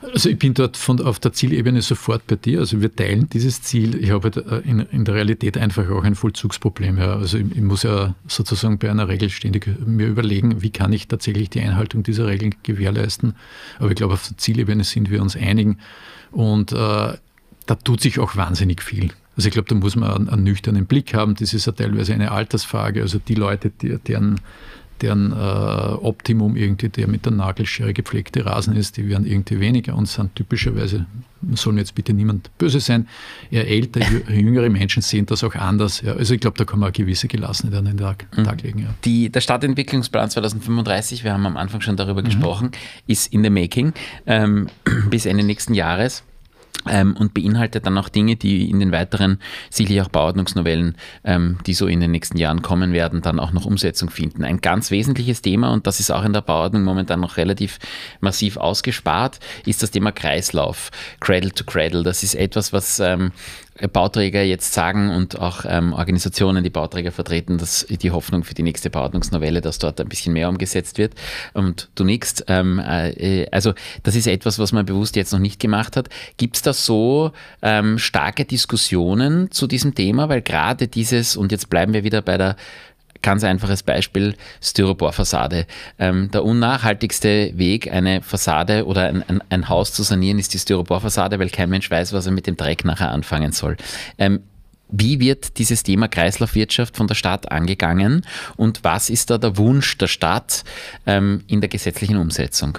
[SPEAKER 1] Also ich bin dort von, auf der Zielebene sofort bei dir. Also wir teilen dieses Ziel. Ich habe halt äh, in, in der Realität einfach auch ein Vollzugsproblem. Ja. Also ich, ich, muss ja sozusagen bei einer Regel ständig mir überlegen, wie kann ich tatsächlich die Einhaltung dieser Regeln gewährleisten. Aber ich glaube, auf der Zielebene sind wir uns einigen. Und äh, da tut sich auch wahnsinnig viel. Also ich glaube, da muss man einen, einen, nüchternen Blick haben. Das ist ja teilweise eine Altersfrage. Also die Leute, die, deren deren äh, Optimum irgendwie der mit der Nagelschere gepflegte Rasen ist, die werden irgendwie weniger und sind typischerweise, soll mir jetzt bitte niemand böse sein, eher älter, jüngere Menschen sehen das auch anders. Ja, also ich glaube, da kann man eine gewisse Gelassenheit an den Tag, mhm. Tag legen. Ja.
[SPEAKER 2] Die, der Stadtentwicklungsplan 2035, wir haben am Anfang schon darüber mhm. gesprochen, ist in the making ähm, [CLEARS THROAT] bis Ende nächsten Jahres ähm, und beinhaltet dann auch Dinge, die in den weiteren, sicherlich auch Bauordnungsnovellen, ähm, die so in den nächsten Jahren kommen werden, dann auch noch Umsetzung finden. Ein ganz wesentliches Thema, und das ist auch in der Bauordnung momentan noch relativ massiv ausgespart, ist das Thema Kreislauf, Cradle to Cradle. Das ist etwas, was ähm, Bauträger jetzt sagen und auch ähm, Organisationen, die Bauträger vertreten, dass die Hoffnung für die nächste Bauordnungsnovelle, dass dort ein bisschen mehr umgesetzt wird. Und du nix. Ähm, äh, also das ist etwas, was man bewusst jetzt noch nicht gemacht hat. Gibt es da so ähm, starke Diskussionen zu diesem Thema? Weil gerade dieses, und jetzt bleiben wir wieder bei der Ganz einfaches Beispiel, Styroporfassade. Ähm, der unnachhaltigste Weg, eine Fassade oder ein, ein, ein, Haus zu sanieren, ist die Styroporfassade, weil kein Mensch weiß, was er mit dem Dreck nachher anfangen soll. Ähm, wie wird dieses Thema Kreislaufwirtschaft von der Stadt angegangen und was ist da der Wunsch der Stadt ähm, in der gesetzlichen Umsetzung?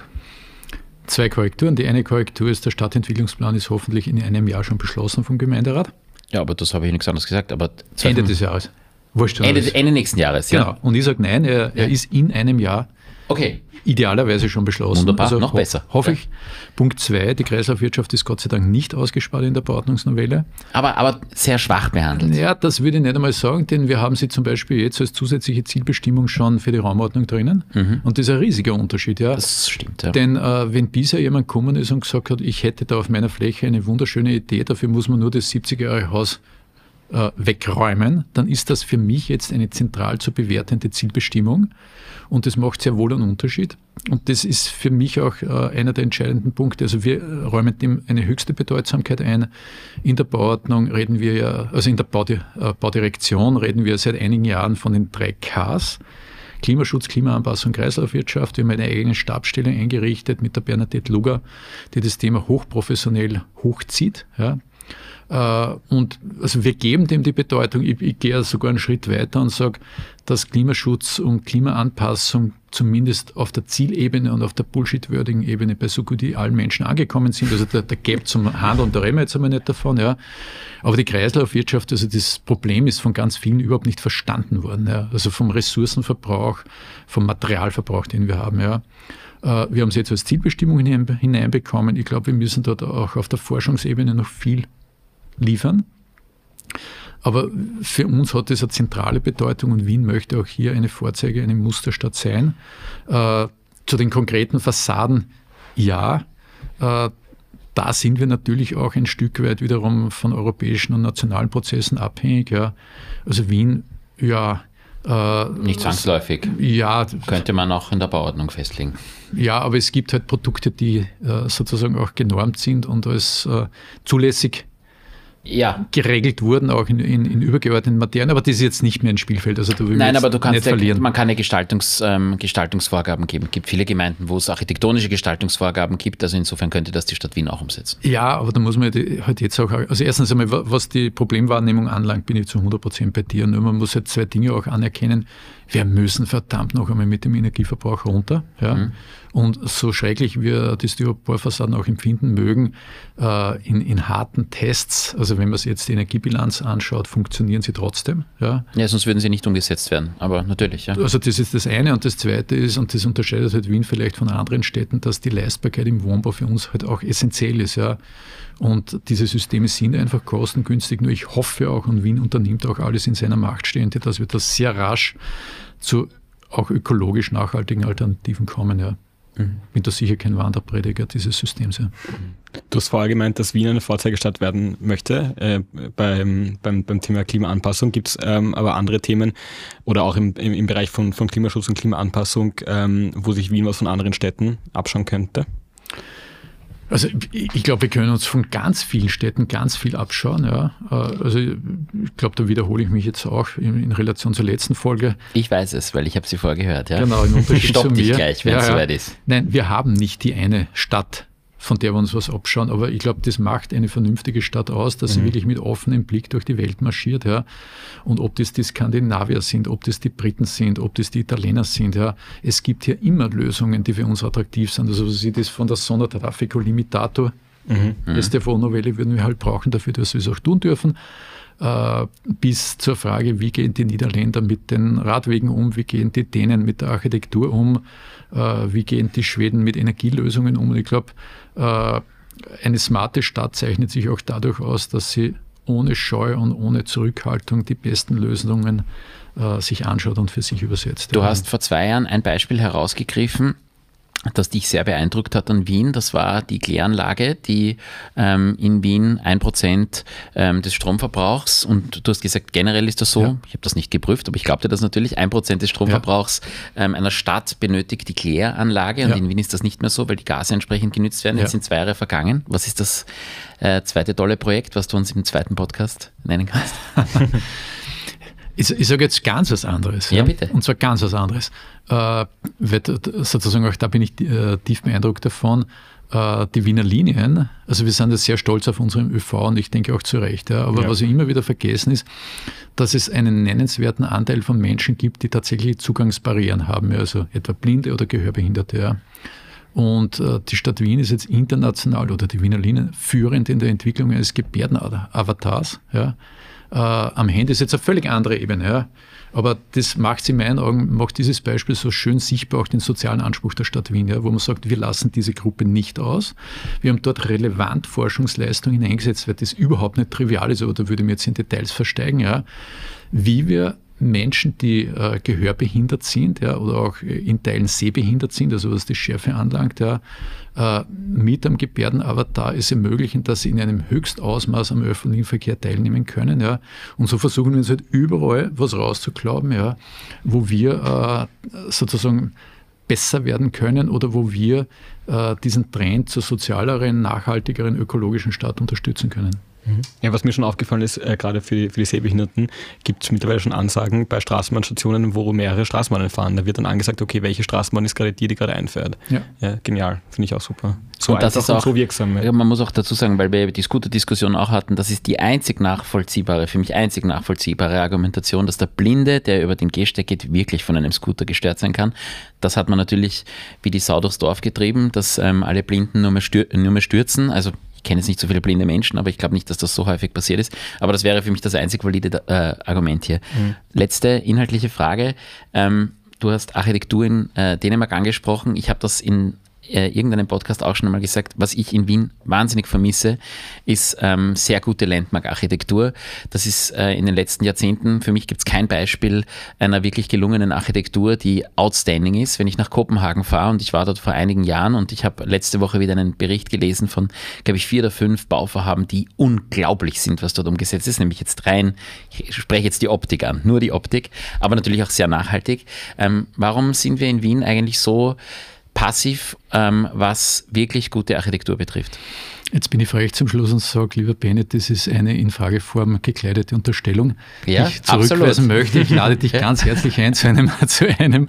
[SPEAKER 1] Zwei Korrekturen. Die eine Korrektur ist, der Stadtentwicklungsplan ist hoffentlich in einem Jahr schon beschlossen vom Gemeinderat.
[SPEAKER 2] Ja, aber das habe ich nichts anderes gesagt. Aber
[SPEAKER 1] Ende des Jahres.
[SPEAKER 2] Wurscht, Ende, Ende nächsten Jahres,
[SPEAKER 1] ja. Genau. Und ich sage nein, er, er ist in einem Jahr
[SPEAKER 2] okay.
[SPEAKER 1] idealerweise schon beschlossen.
[SPEAKER 2] Wunderbar, also noch ho besser.
[SPEAKER 1] Hoffe ja. ich. Punkt zwei, die Kreislaufwirtschaft ist Gott sei Dank nicht ausgespart in der Verordnungsnovelle.
[SPEAKER 2] Aber, aber sehr schwach behandelt.
[SPEAKER 1] Ja, das würde ich nicht einmal sagen, denn wir haben sie zum Beispiel jetzt als zusätzliche Zielbestimmung schon für die Raumordnung drinnen. Mhm. Und das ist ein riesiger Unterschied. Ja.
[SPEAKER 2] Das stimmt, ja.
[SPEAKER 1] Denn äh, wenn bisher jemand gekommen ist und gesagt hat, ich hätte da auf meiner Fläche eine wunderschöne Idee, dafür muss man nur das 70 Jahre Haus äh, wegräumen, dann ist das für mich jetzt eine zentral zu bewertende Zielbestimmung. Und das macht sehr wohl einen Unterschied. Und das ist für mich auch äh, einer der entscheidenden Punkte. Also wir räumen dem eine höchste Bedeutsamkeit ein. In der Bauordnung reden wir ja, also in der Baudi äh, Baudirektion reden wir seit einigen Jahren von den drei Ks. Klimaschutz, Klimaanpassung, Kreislaufwirtschaft. Wir haben eine eigene Stabsstelle eingerichtet mit der Bernadette Luger, die das Thema hochprofessionell hochzieht. Ja. Äh, und also wir geben dem die Bedeutung. Ich, ich gehe sogar einen Schritt weiter und sage, dass Klimaschutz und Klimaanpassung zumindest auf der Zielebene und auf der bullshit-würdigen Ebene bei so gut wie allen Menschen angekommen sind. Also der, der Gap zum Handeln, da reden wir jetzt einmal nicht davon. Ja. Aber die Kreislaufwirtschaft, also das Problem ist von ganz vielen überhaupt nicht verstanden worden. Ja. Also vom Ressourcenverbrauch, vom Materialverbrauch, den wir haben. Ja. Äh, wir haben es jetzt als Zielbestimmung hineinbekommen. Ich glaube, wir müssen dort auch auf der Forschungsebene noch viel liefern. Aber für uns hat das eine zentrale Bedeutung und Wien möchte auch hier eine Vorzeige, eine Musterstadt sein. Äh, zu den konkreten Fassaden, ja, äh, da sind wir natürlich auch ein Stück weit wiederum von europäischen und nationalen Prozessen abhängig. Ja. Also Wien, ja.
[SPEAKER 2] Äh, Nicht zwangsläufig. Ja. Könnte man auch in der Bauordnung festlegen.
[SPEAKER 1] Ja, aber es gibt halt Produkte, die sozusagen auch genormt sind und als zulässig ja. geregelt wurden, auch in, in, in, übergeordneten Materien, aber das ist jetzt nicht mehr ein Spielfeld. Also
[SPEAKER 2] du Nein, aber du kannst ja, man kann ja Gestaltungs, ähm, Gestaltungsvorgaben geben. Es gibt viele Gemeinden, wo es architektonische Gestaltungsvorgaben gibt, also insofern könnte das die Stadt Wien auch umsetzen.
[SPEAKER 1] Ja, aber da muss man halt jetzt auch, also erstens einmal, was die Problemwahrnehmung anlangt, bin ich zu 100 Prozent bei dir. Nur man muss halt zwei Dinge auch anerkennen. Wir müssen verdammt noch einmal mit dem Energieverbrauch runter. Ja. Mhm. Und so schrecklich wir die Styroporfassaden auch empfinden mögen, äh, in, in harten Tests, also wenn man sich jetzt die Energiebilanz anschaut, funktionieren sie trotzdem. Ja.
[SPEAKER 2] ja, sonst würden sie nicht umgesetzt werden, aber natürlich. Ja.
[SPEAKER 1] Also das ist das eine und das zweite ist, und das unterscheidet halt Wien vielleicht von anderen Städten, dass die Leistbarkeit im Wohnbau für uns halt auch essentiell ist. Ja. Und diese Systeme sind einfach kostengünstig. Nur ich hoffe auch, und Wien unternimmt auch alles in seiner Macht Stehende, dass wir das sehr rasch zu auch ökologisch nachhaltigen Alternativen kommen. Ja. Mhm. Bin da sicher kein Wanderprediger dieses Systems. Ja.
[SPEAKER 3] Du hast vorher gemeint, dass Wien eine Vorzeigestadt werden möchte äh, beim, beim, beim Thema Klimaanpassung. Gibt es ähm, aber andere Themen oder auch im, im, im Bereich von, von Klimaschutz und Klimaanpassung, ähm, wo sich Wien was von anderen Städten abschauen könnte?
[SPEAKER 1] Also ich glaube, wir können uns von ganz vielen Städten ganz viel abschauen. Ja. Äh, also ich glaube, da wiederhole ich mich jetzt auch in, in, Relation zur letzten Folge.
[SPEAKER 2] Ich weiß es, weil ich habe sie vorgehört. Ja.
[SPEAKER 1] Genau, im Unterschied
[SPEAKER 2] Stopp zu mir. dich gleich, wenn ja, es soweit ist.
[SPEAKER 1] Nein, wir haben nicht die eine Stadt von der wir uns was abschauen. Aber ich glaube, das macht eine vernünftige Stadt aus, dass mhm. sie wirklich mit offenem Blick durch die Welt marschiert. Ja. Und ob das die Skandinavier sind, ob das die Briten sind, ob das die Italiener sind, ja. Es gibt hier immer Lösungen, die für uns attraktiv sind. Also sie das von der Sondertraffico Limitator, mhm. STV-Novelle würden wir halt brauchen dafür, dass wir es auch tun dürfen äh, bis zur Frage, wie gehen die Niederländer mit den Radwegen um, wie gehen die Dänen mit der Architektur um, wie gehen die Schweden mit Energielösungen um. Ich glaube, äh, eine smarte Stadt zeichnet sich auch dadurch aus, dass sie ohne Scheu und ohne Zurückhaltung die besten Lösungen äh, sich anschaut und für sich übersetzt.
[SPEAKER 2] Du hast vor zwei Jahren ein Beispiel herausgegriffen, das dich sehr beeindruckt hat an Wien, das war die Kläranlage, die ähm, in Wien ein Prozent ähm, des Stromverbrauchs und du hast gesagt, generell ist das so, ja. ich habe das nicht geprüft, aber ich glaubte das natürlich, ein Prozent des Stromverbrauchs ja. ähm, einer Stadt benötigt die Kläranlage und ja. in Wien ist das nicht mehr so, weil die Gase entsprechend genützt werden. Jetzt sind zwei Jahre vergangen. Was ist das äh, zweite tolle Projekt, was du uns im zweiten Podcast nennen kannst? [LAUGHS]
[SPEAKER 1] Ich, ich sage jetzt ganz was anderes.
[SPEAKER 2] Ja, ja, bitte.
[SPEAKER 1] Und zwar ganz was anderes. Äh, sozusagen auch da bin ich äh, tief beeindruckt davon. Äh, die Wiener Linien, also wir sind ja sehr stolz auf unseren ÖV und ich denke auch zu Recht. Ja, aber ja. was wir immer wieder vergessen ist, dass es einen nennenswerten Anteil von Menschen gibt, die tatsächlich Zugangsbarrieren haben, also etwa Blinde oder Gehörbehinderte. Ja. Und äh, die Stadt Wien ist jetzt international oder die Wiener Linien führend in der Entwicklung eines Gebärdenavatars. Ja äh, am Handy ist jetzt eine völlig andere Ebene. Ja. Aber das macht in meinen Augen, macht dieses Beispiel so schön sichtbar auch den sozialen Anspruch der Stadt Wien, ja, wo man sagt, wir lassen diese Gruppe nicht aus. Wir haben dort relevant Forschungsleistungen eingesetzt, weil das überhaupt nicht trivial ist, aber da würde ich mir jetzt in Details versteigen, ja, wie wir Menschen, die äh, gehörbehindert sind ja, oder auch in Teilen sehbehindert sind, also was die Schärfe anlangt, ja, äh, mit am Gebärdenavatar es ermöglichen, dass sie in einem Höchstausmaß am öffentlichen Verkehr teilnehmen können. Ja. Und so versuchen wir uns halt überall was rauszuglauben, ja, wo wir äh, sozusagen besser werden können oder wo wir äh, diesen Trend zur sozialeren, nachhaltigeren, ökologischen Stadt unterstützen können.
[SPEAKER 3] Mhm. Ja, was mir schon aufgefallen ist, äh, gerade für die, für die Sehbehinderten, gibt es mittlerweile schon Ansagen bei Straßenbahnstationen, wo mehrere Straßenbahnen fahren. Da wird dann angesagt, okay, welche Straßenbahn ist gerade die, die gerade einfährt. Ja, ja genial, finde ich auch super.
[SPEAKER 2] So und das ist auch so wirksam. Ja. Man muss auch dazu sagen, weil wir die Scooter-Diskussion auch hatten, das ist die einzig nachvollziehbare, für mich einzig nachvollziehbare Argumentation, dass der Blinde, der über den Gehsteig geht, wirklich von einem Scooter gestört sein kann. Das hat man natürlich wie die Sau durchs Dorf getrieben, dass ähm, alle Blinden nur mehr, nur mehr stürzen. Also ich kenne jetzt nicht so viele blinde Menschen, aber ich glaube nicht, dass das so häufig passiert ist. Aber das wäre für mich das einzig valide äh, Argument hier. Mhm. Letzte inhaltliche Frage. Ähm, du hast Architektur in äh, Dänemark angesprochen. Ich habe das in äh, irgendeinem Podcast auch schon einmal gesagt, was ich in Wien wahnsinnig vermisse, ist ähm, sehr gute Landmark-Architektur. Das ist äh, in den letzten Jahrzehnten, für mich gibt es kein Beispiel einer wirklich gelungenen Architektur, die outstanding ist. Wenn ich nach Kopenhagen fahre und ich war dort vor einigen Jahren und ich habe letzte Woche wieder einen Bericht gelesen von, glaube ich, vier oder fünf Bauvorhaben, die unglaublich sind, was dort umgesetzt ist, nämlich jetzt rein, ich spreche jetzt die Optik an, nur die Optik, aber natürlich auch sehr nachhaltig. Ähm, warum sind wir in Wien eigentlich so passiv, ähm, was wirklich gute Architektur betrifft.
[SPEAKER 1] Jetzt bin ich frech zum Schluss und sage, lieber Bennett, das ist eine in Frageform gekleidete Unterstellung,
[SPEAKER 2] ja,
[SPEAKER 1] die ich zurückweisen absolut. möchte. Ich lade dich [LAUGHS] ganz herzlich ein zu einem, [LAUGHS] zu einem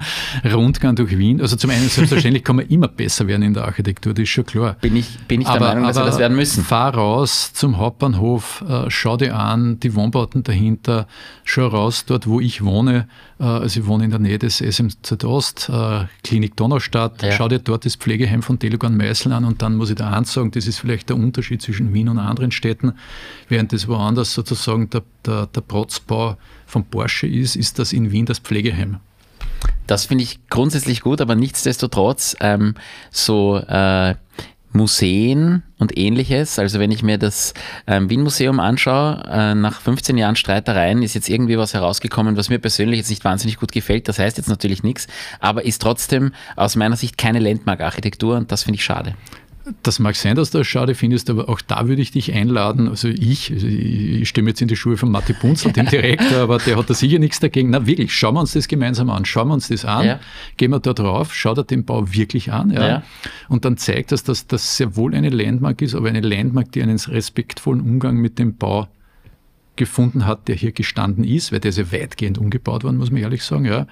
[SPEAKER 1] Rundgang durch Wien. Also zum einen, selbstverständlich kann man immer besser werden in der Architektur, das ist schon klar.
[SPEAKER 2] Bin ich, bin ich aber, der Meinung, dass wir das werden müssen.
[SPEAKER 1] Fahr raus zum Hauptbahnhof, äh, schau dir an, die Wohnbauten dahinter, schau raus dort, wo ich wohne. Äh, also ich wohne in der Nähe des SMZ Ost, äh, Klinik Donaustadt. Ja. Schau dir dort das Pflegeheim von Telegon Meißel an und dann muss ich da eins sagen, das ist vielleicht der Unterschied zwischen Wien und anderen Städten. Während das woanders sozusagen der, der, der Protzbau von Porsche ist, ist das in Wien das Pflegeheim.
[SPEAKER 2] Das finde ich grundsätzlich gut, aber nichtsdestotrotz ähm, so äh, Museen und ähnliches. Also wenn ich mir das ähm, Wien-Museum anschaue, äh, nach 15 Jahren Streitereien ist jetzt irgendwie was herausgekommen, was mir persönlich jetzt nicht wahnsinnig gut gefällt. Das heißt jetzt natürlich nichts, aber ist trotzdem aus meiner Sicht keine Landmark-Architektur und das finde ich schade.
[SPEAKER 1] Das mag sein, dass du das schade findest, aber auch da würde ich dich einladen. Also ich, also ich stimme jetzt in die Schuhe von Matti Punzel, [LAUGHS] dem Direktor, aber der hat da sicher nichts dagegen. Na wirklich, schauen wir uns das gemeinsam an. Schauen wir uns das an, ja. gehen wir da drauf, schaut er den Bau wirklich an. Ja? ja. Und dann zeigt das, dass das sehr wohl eine Landmark ist, aber eine Landmark, die einen respektvollen Umgang mit dem Bau gefunden hat, der hier gestanden ist, weil der ist ja weitgehend umgebaut worden, muss man ehrlich sagen. Ja.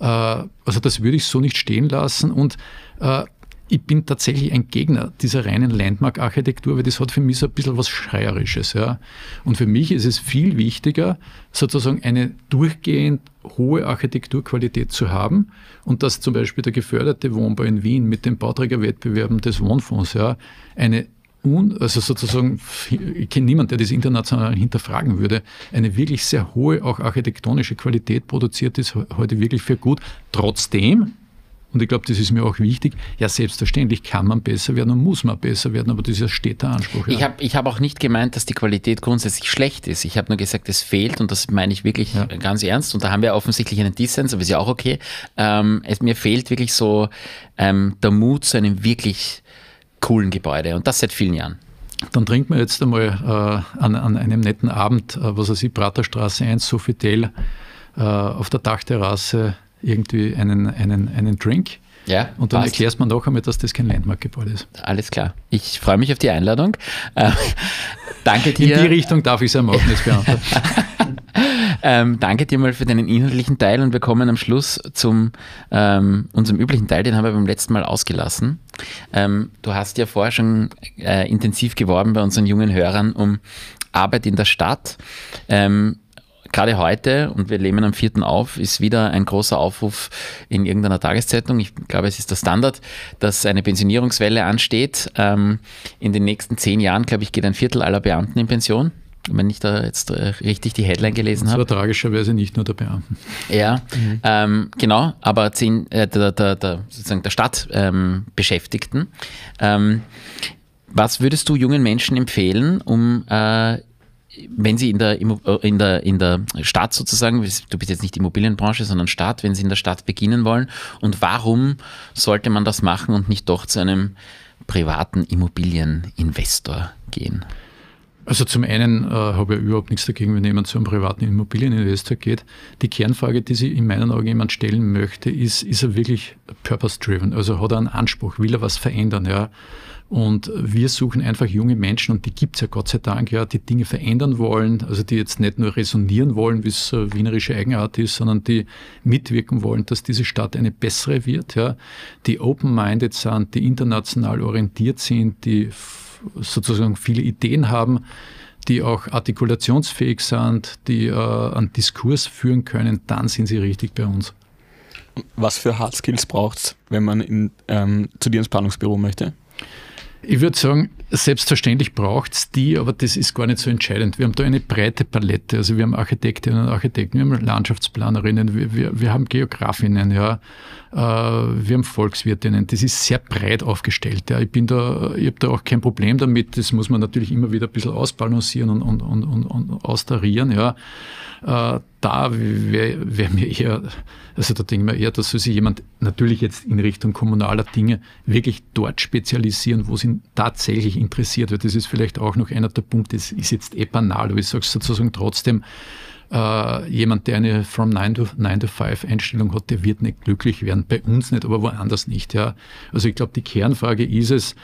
[SPEAKER 1] Äh, also das würde ich so nicht stehen lassen und äh, ich bin tatsächlich ein Gegner dieser reinen Landmark-Architektur, weil das hat für mich so ein bisschen was Schreierisches. Ja. Und für mich ist es viel wichtiger, sozusagen eine durchgehend hohe Architekturqualität zu haben und dass zum Beispiel der geförderte Wohnbau in Wien mit den Bauträgerwettbewerben des Wohnfonds ja, eine un, also sozusagen, ich kenne niemanden, der das international hinterfragen würde, eine wirklich sehr hohe, auch architektonische Qualität produziert ist heute wirklich für gut. Trotzdem und ich glaube, das ist mir auch wichtig. Ja, selbstverständlich kann man besser werden und muss man besser werden, aber das ist ja steter Anspruch.
[SPEAKER 2] Ja. Ich habe ich hab auch nicht gemeint, dass die Qualität grundsätzlich schlecht ist. Ich habe nur gesagt, es fehlt und das meine ich wirklich ja. ganz ernst. Und da haben wir offensichtlich einen Dissens, aber ist ja auch okay. Ähm, es, mir fehlt wirklich so ähm, der Mut zu einem wirklich coolen Gebäude und das seit vielen Jahren.
[SPEAKER 1] Dann trinkt man jetzt einmal äh, an, an, einem netten Abend, äh, was weiß ich, Praterstraße 1, Sofitel, äh, auf der Dachterrasse irgendwie einen, einen, einen Drink.
[SPEAKER 2] Ja,
[SPEAKER 1] und dann passt. erklärst man noch einmal, dass das kein Landmark-Gebäude ist.
[SPEAKER 2] Alles klar. Ich freue mich auf die Einladung. Äh, [LAUGHS] danke dir.
[SPEAKER 1] In die Richtung darf ich es ja machen, jetzt beantworten. [LAUGHS]
[SPEAKER 2] ähm, danke dir mal für deinen inhaltlichen Teil und wir kommen am Schluss zum ähm, unserem üblichen Teil, den haben wir beim letzten Mal ausgelassen. Ähm, du hast ja vorher schon äh, intensiv geworben bei unseren jungen Hörern um Arbeit in der Stadt. Ähm, gerade heute, und wir leben am 4. auf, ist wieder ein großer Aufruf in irgendeiner Tageszeitung. Ich glaube, es ist der Standard, dass eine Pensionierungswelle ansteht. Ähm, in den nächsten zehn Jahren, glaube ich, geht ein Viertel aller Beamten in Pension wenn ich da jetzt äh, richtig die Headline gelesen habe.
[SPEAKER 1] Das war tragischerweise nicht nur der Beamten.
[SPEAKER 2] Ja, mhm. ähm, genau, aber zehn, äh, der, der, der, sozusagen der Stadtbeschäftigten. Ähm, ähm, was würdest du jungen Menschen empfehlen, um äh, wenn Sie in der, äh, in, der, in der Stadt sozusagen, du bist jetzt nicht Immobilienbranche, sondern Stadt, wenn Sie in der Stadt beginnen wollen und warum sollte man das machen und nicht doch zu einem privaten Immobilieninvestor gehen?
[SPEAKER 1] Also zum einen äh, habe ich überhaupt nichts dagegen, wenn jemand zu einem privaten Immobilieninvestor geht. Die Kernfrage, die sich in meinen Augen jemand stellen möchte, ist, ist er wirklich purpose-driven? Also hat er einen Anspruch, will er was verändern? Ja? Und wir suchen einfach junge Menschen, und die gibt es ja Gott sei Dank, ja, die Dinge verändern wollen, also die jetzt nicht nur resonieren wollen, wie es äh, wienerische Eigenart ist, sondern die mitwirken wollen, dass diese Stadt eine bessere wird, ja, die open-minded sind, die international orientiert sind, die sozusagen viele Ideen haben, die auch artikulationsfähig sind, die äh, einen Diskurs führen können, dann sind sie richtig bei uns.
[SPEAKER 3] Was für Hard Skills braucht es, wenn man in, ähm, zu dir ins Planungsbüro möchte?
[SPEAKER 1] Ich würde sagen, selbstverständlich braucht es die, aber das ist gar nicht so entscheidend. Wir haben da eine breite Palette. Also wir haben Architektinnen und Architekten, wir haben Landschaftsplanerinnen, wir, wir, wir haben Geografinnen, ja, äh, wir haben Volkswirtinnen. Das ist sehr breit aufgestellt. Ja. Ich ich habe da auch kein Problem damit. Das muss man natürlich immer wieder ein bisschen ausbalancieren und, und, und, und, und austarieren. Ja. Äh, da wäre wär mir eher, also da denke ich mir eher, dass sich jemand natürlich jetzt in Richtung kommunaler Dinge wirklich dort spezialisieren, wo es ihn tatsächlich interessiert. Weil das ist vielleicht auch noch einer der Punkte, das ist jetzt eh banal, aber ich sage es sozusagen trotzdem, äh, jemand, der eine from 9 to, 9 to 5 Einstellung hat, der wird nicht glücklich werden. Bei uns nicht, aber woanders nicht. Ja. Also ich glaube, die Kernfrage ist es,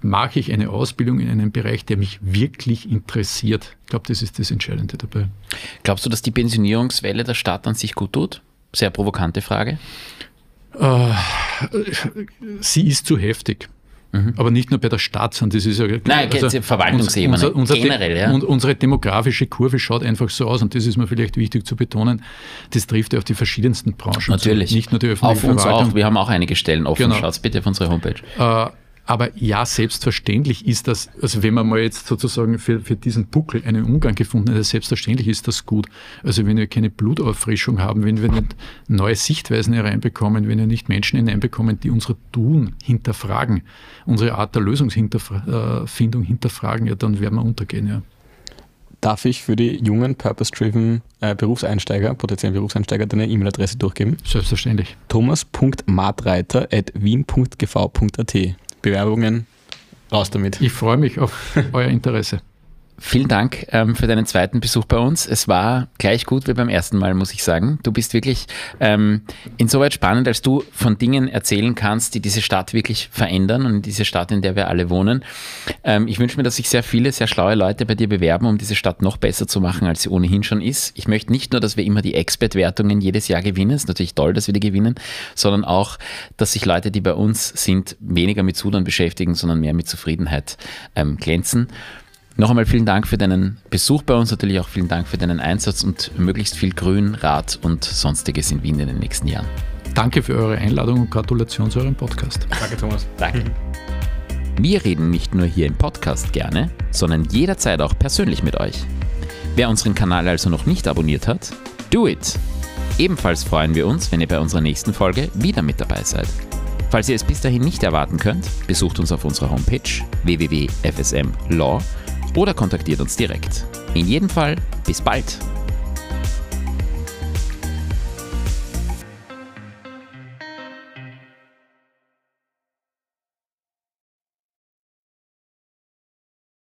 [SPEAKER 1] mache ich eine Ausbildung in einem Bereich, der mich wirklich interessiert. Ich glaube, das ist das Entscheidende dabei.
[SPEAKER 2] Glaubst du, dass die Pensionierungswelle der Staat an sich gut tut? Sehr provokante Frage.
[SPEAKER 1] Äh, sie ist zu heftig. Mhm. Aber nicht nur bei der Stadt, sondern das ist ja.
[SPEAKER 2] Nein, also Verwaltungsebene. Unser, unser generell, ja.
[SPEAKER 1] Und unsere demografische Kurve schaut einfach so aus, und das ist mir vielleicht wichtig zu betonen, das trifft ja auf die verschiedensten Branchen.
[SPEAKER 2] Natürlich.
[SPEAKER 1] Zu, nicht nur die öffentliche
[SPEAKER 2] auf uns Verwaltung. Auch. Wir haben auch einige Stellen offen. Genau. Schaut bitte auf unsere Homepage.
[SPEAKER 1] Äh, aber ja, selbstverständlich ist das, also wenn man mal jetzt sozusagen für, für diesen Buckel einen Umgang gefunden hat, selbstverständlich ist das gut. Also wenn wir keine Blutauffrischung haben, wenn wir nicht neue Sichtweisen hereinbekommen, wenn wir nicht Menschen hineinbekommen, die unsere Tun hinterfragen, unsere Art der Lösungsfindung hinterfragen, ja, dann werden wir untergehen, ja.
[SPEAKER 3] Darf ich für die jungen Purpose-Driven äh, Berufseinsteiger, potenziellen Berufseinsteiger, deine E-Mail-Adresse durchgeben?
[SPEAKER 1] Selbstverständlich.
[SPEAKER 3] thomas.martreiter.wien.gv.at Bewerbungen, raus damit.
[SPEAKER 1] Ich freue mich auf [LAUGHS] euer Interesse.
[SPEAKER 2] Vielen Dank ähm, für deinen zweiten Besuch bei uns. Es war gleich gut wie beim ersten Mal, muss ich sagen. Du bist wirklich ähm, insoweit spannend, als du von Dingen erzählen kannst, die diese Stadt wirklich verändern und diese Stadt, in der wir alle wohnen. Ähm, ich wünsche mir, dass sich sehr viele, sehr schlaue Leute bei dir bewerben, um diese Stadt noch besser zu machen, als sie ohnehin schon ist. Ich möchte nicht nur, dass wir immer die Expert-Wertungen jedes Jahr gewinnen, ist natürlich toll, dass wir die gewinnen, sondern auch, dass sich Leute, die bei uns sind, weniger mit Sudern beschäftigen, sondern mehr mit Zufriedenheit ähm, glänzen. Noch einmal vielen Dank für deinen Besuch bei uns, natürlich auch vielen Dank für deinen Einsatz und möglichst viel Grün, Rad und sonstiges in Wien in den nächsten Jahren.
[SPEAKER 1] Danke für eure Einladung und Gratulation zu eurem Podcast.
[SPEAKER 3] Danke, Thomas.
[SPEAKER 2] Danke. Wir reden nicht nur hier im Podcast gerne, sondern jederzeit auch persönlich mit euch. Wer unseren Kanal also noch nicht abonniert hat, do it! Ebenfalls freuen wir uns, wenn ihr bei unserer nächsten Folge wieder mit dabei seid. Falls ihr es bis dahin nicht erwarten könnt, besucht uns auf unserer Homepage www.fsmlaw oder kontaktiert uns direkt. In jedem Fall, bis bald!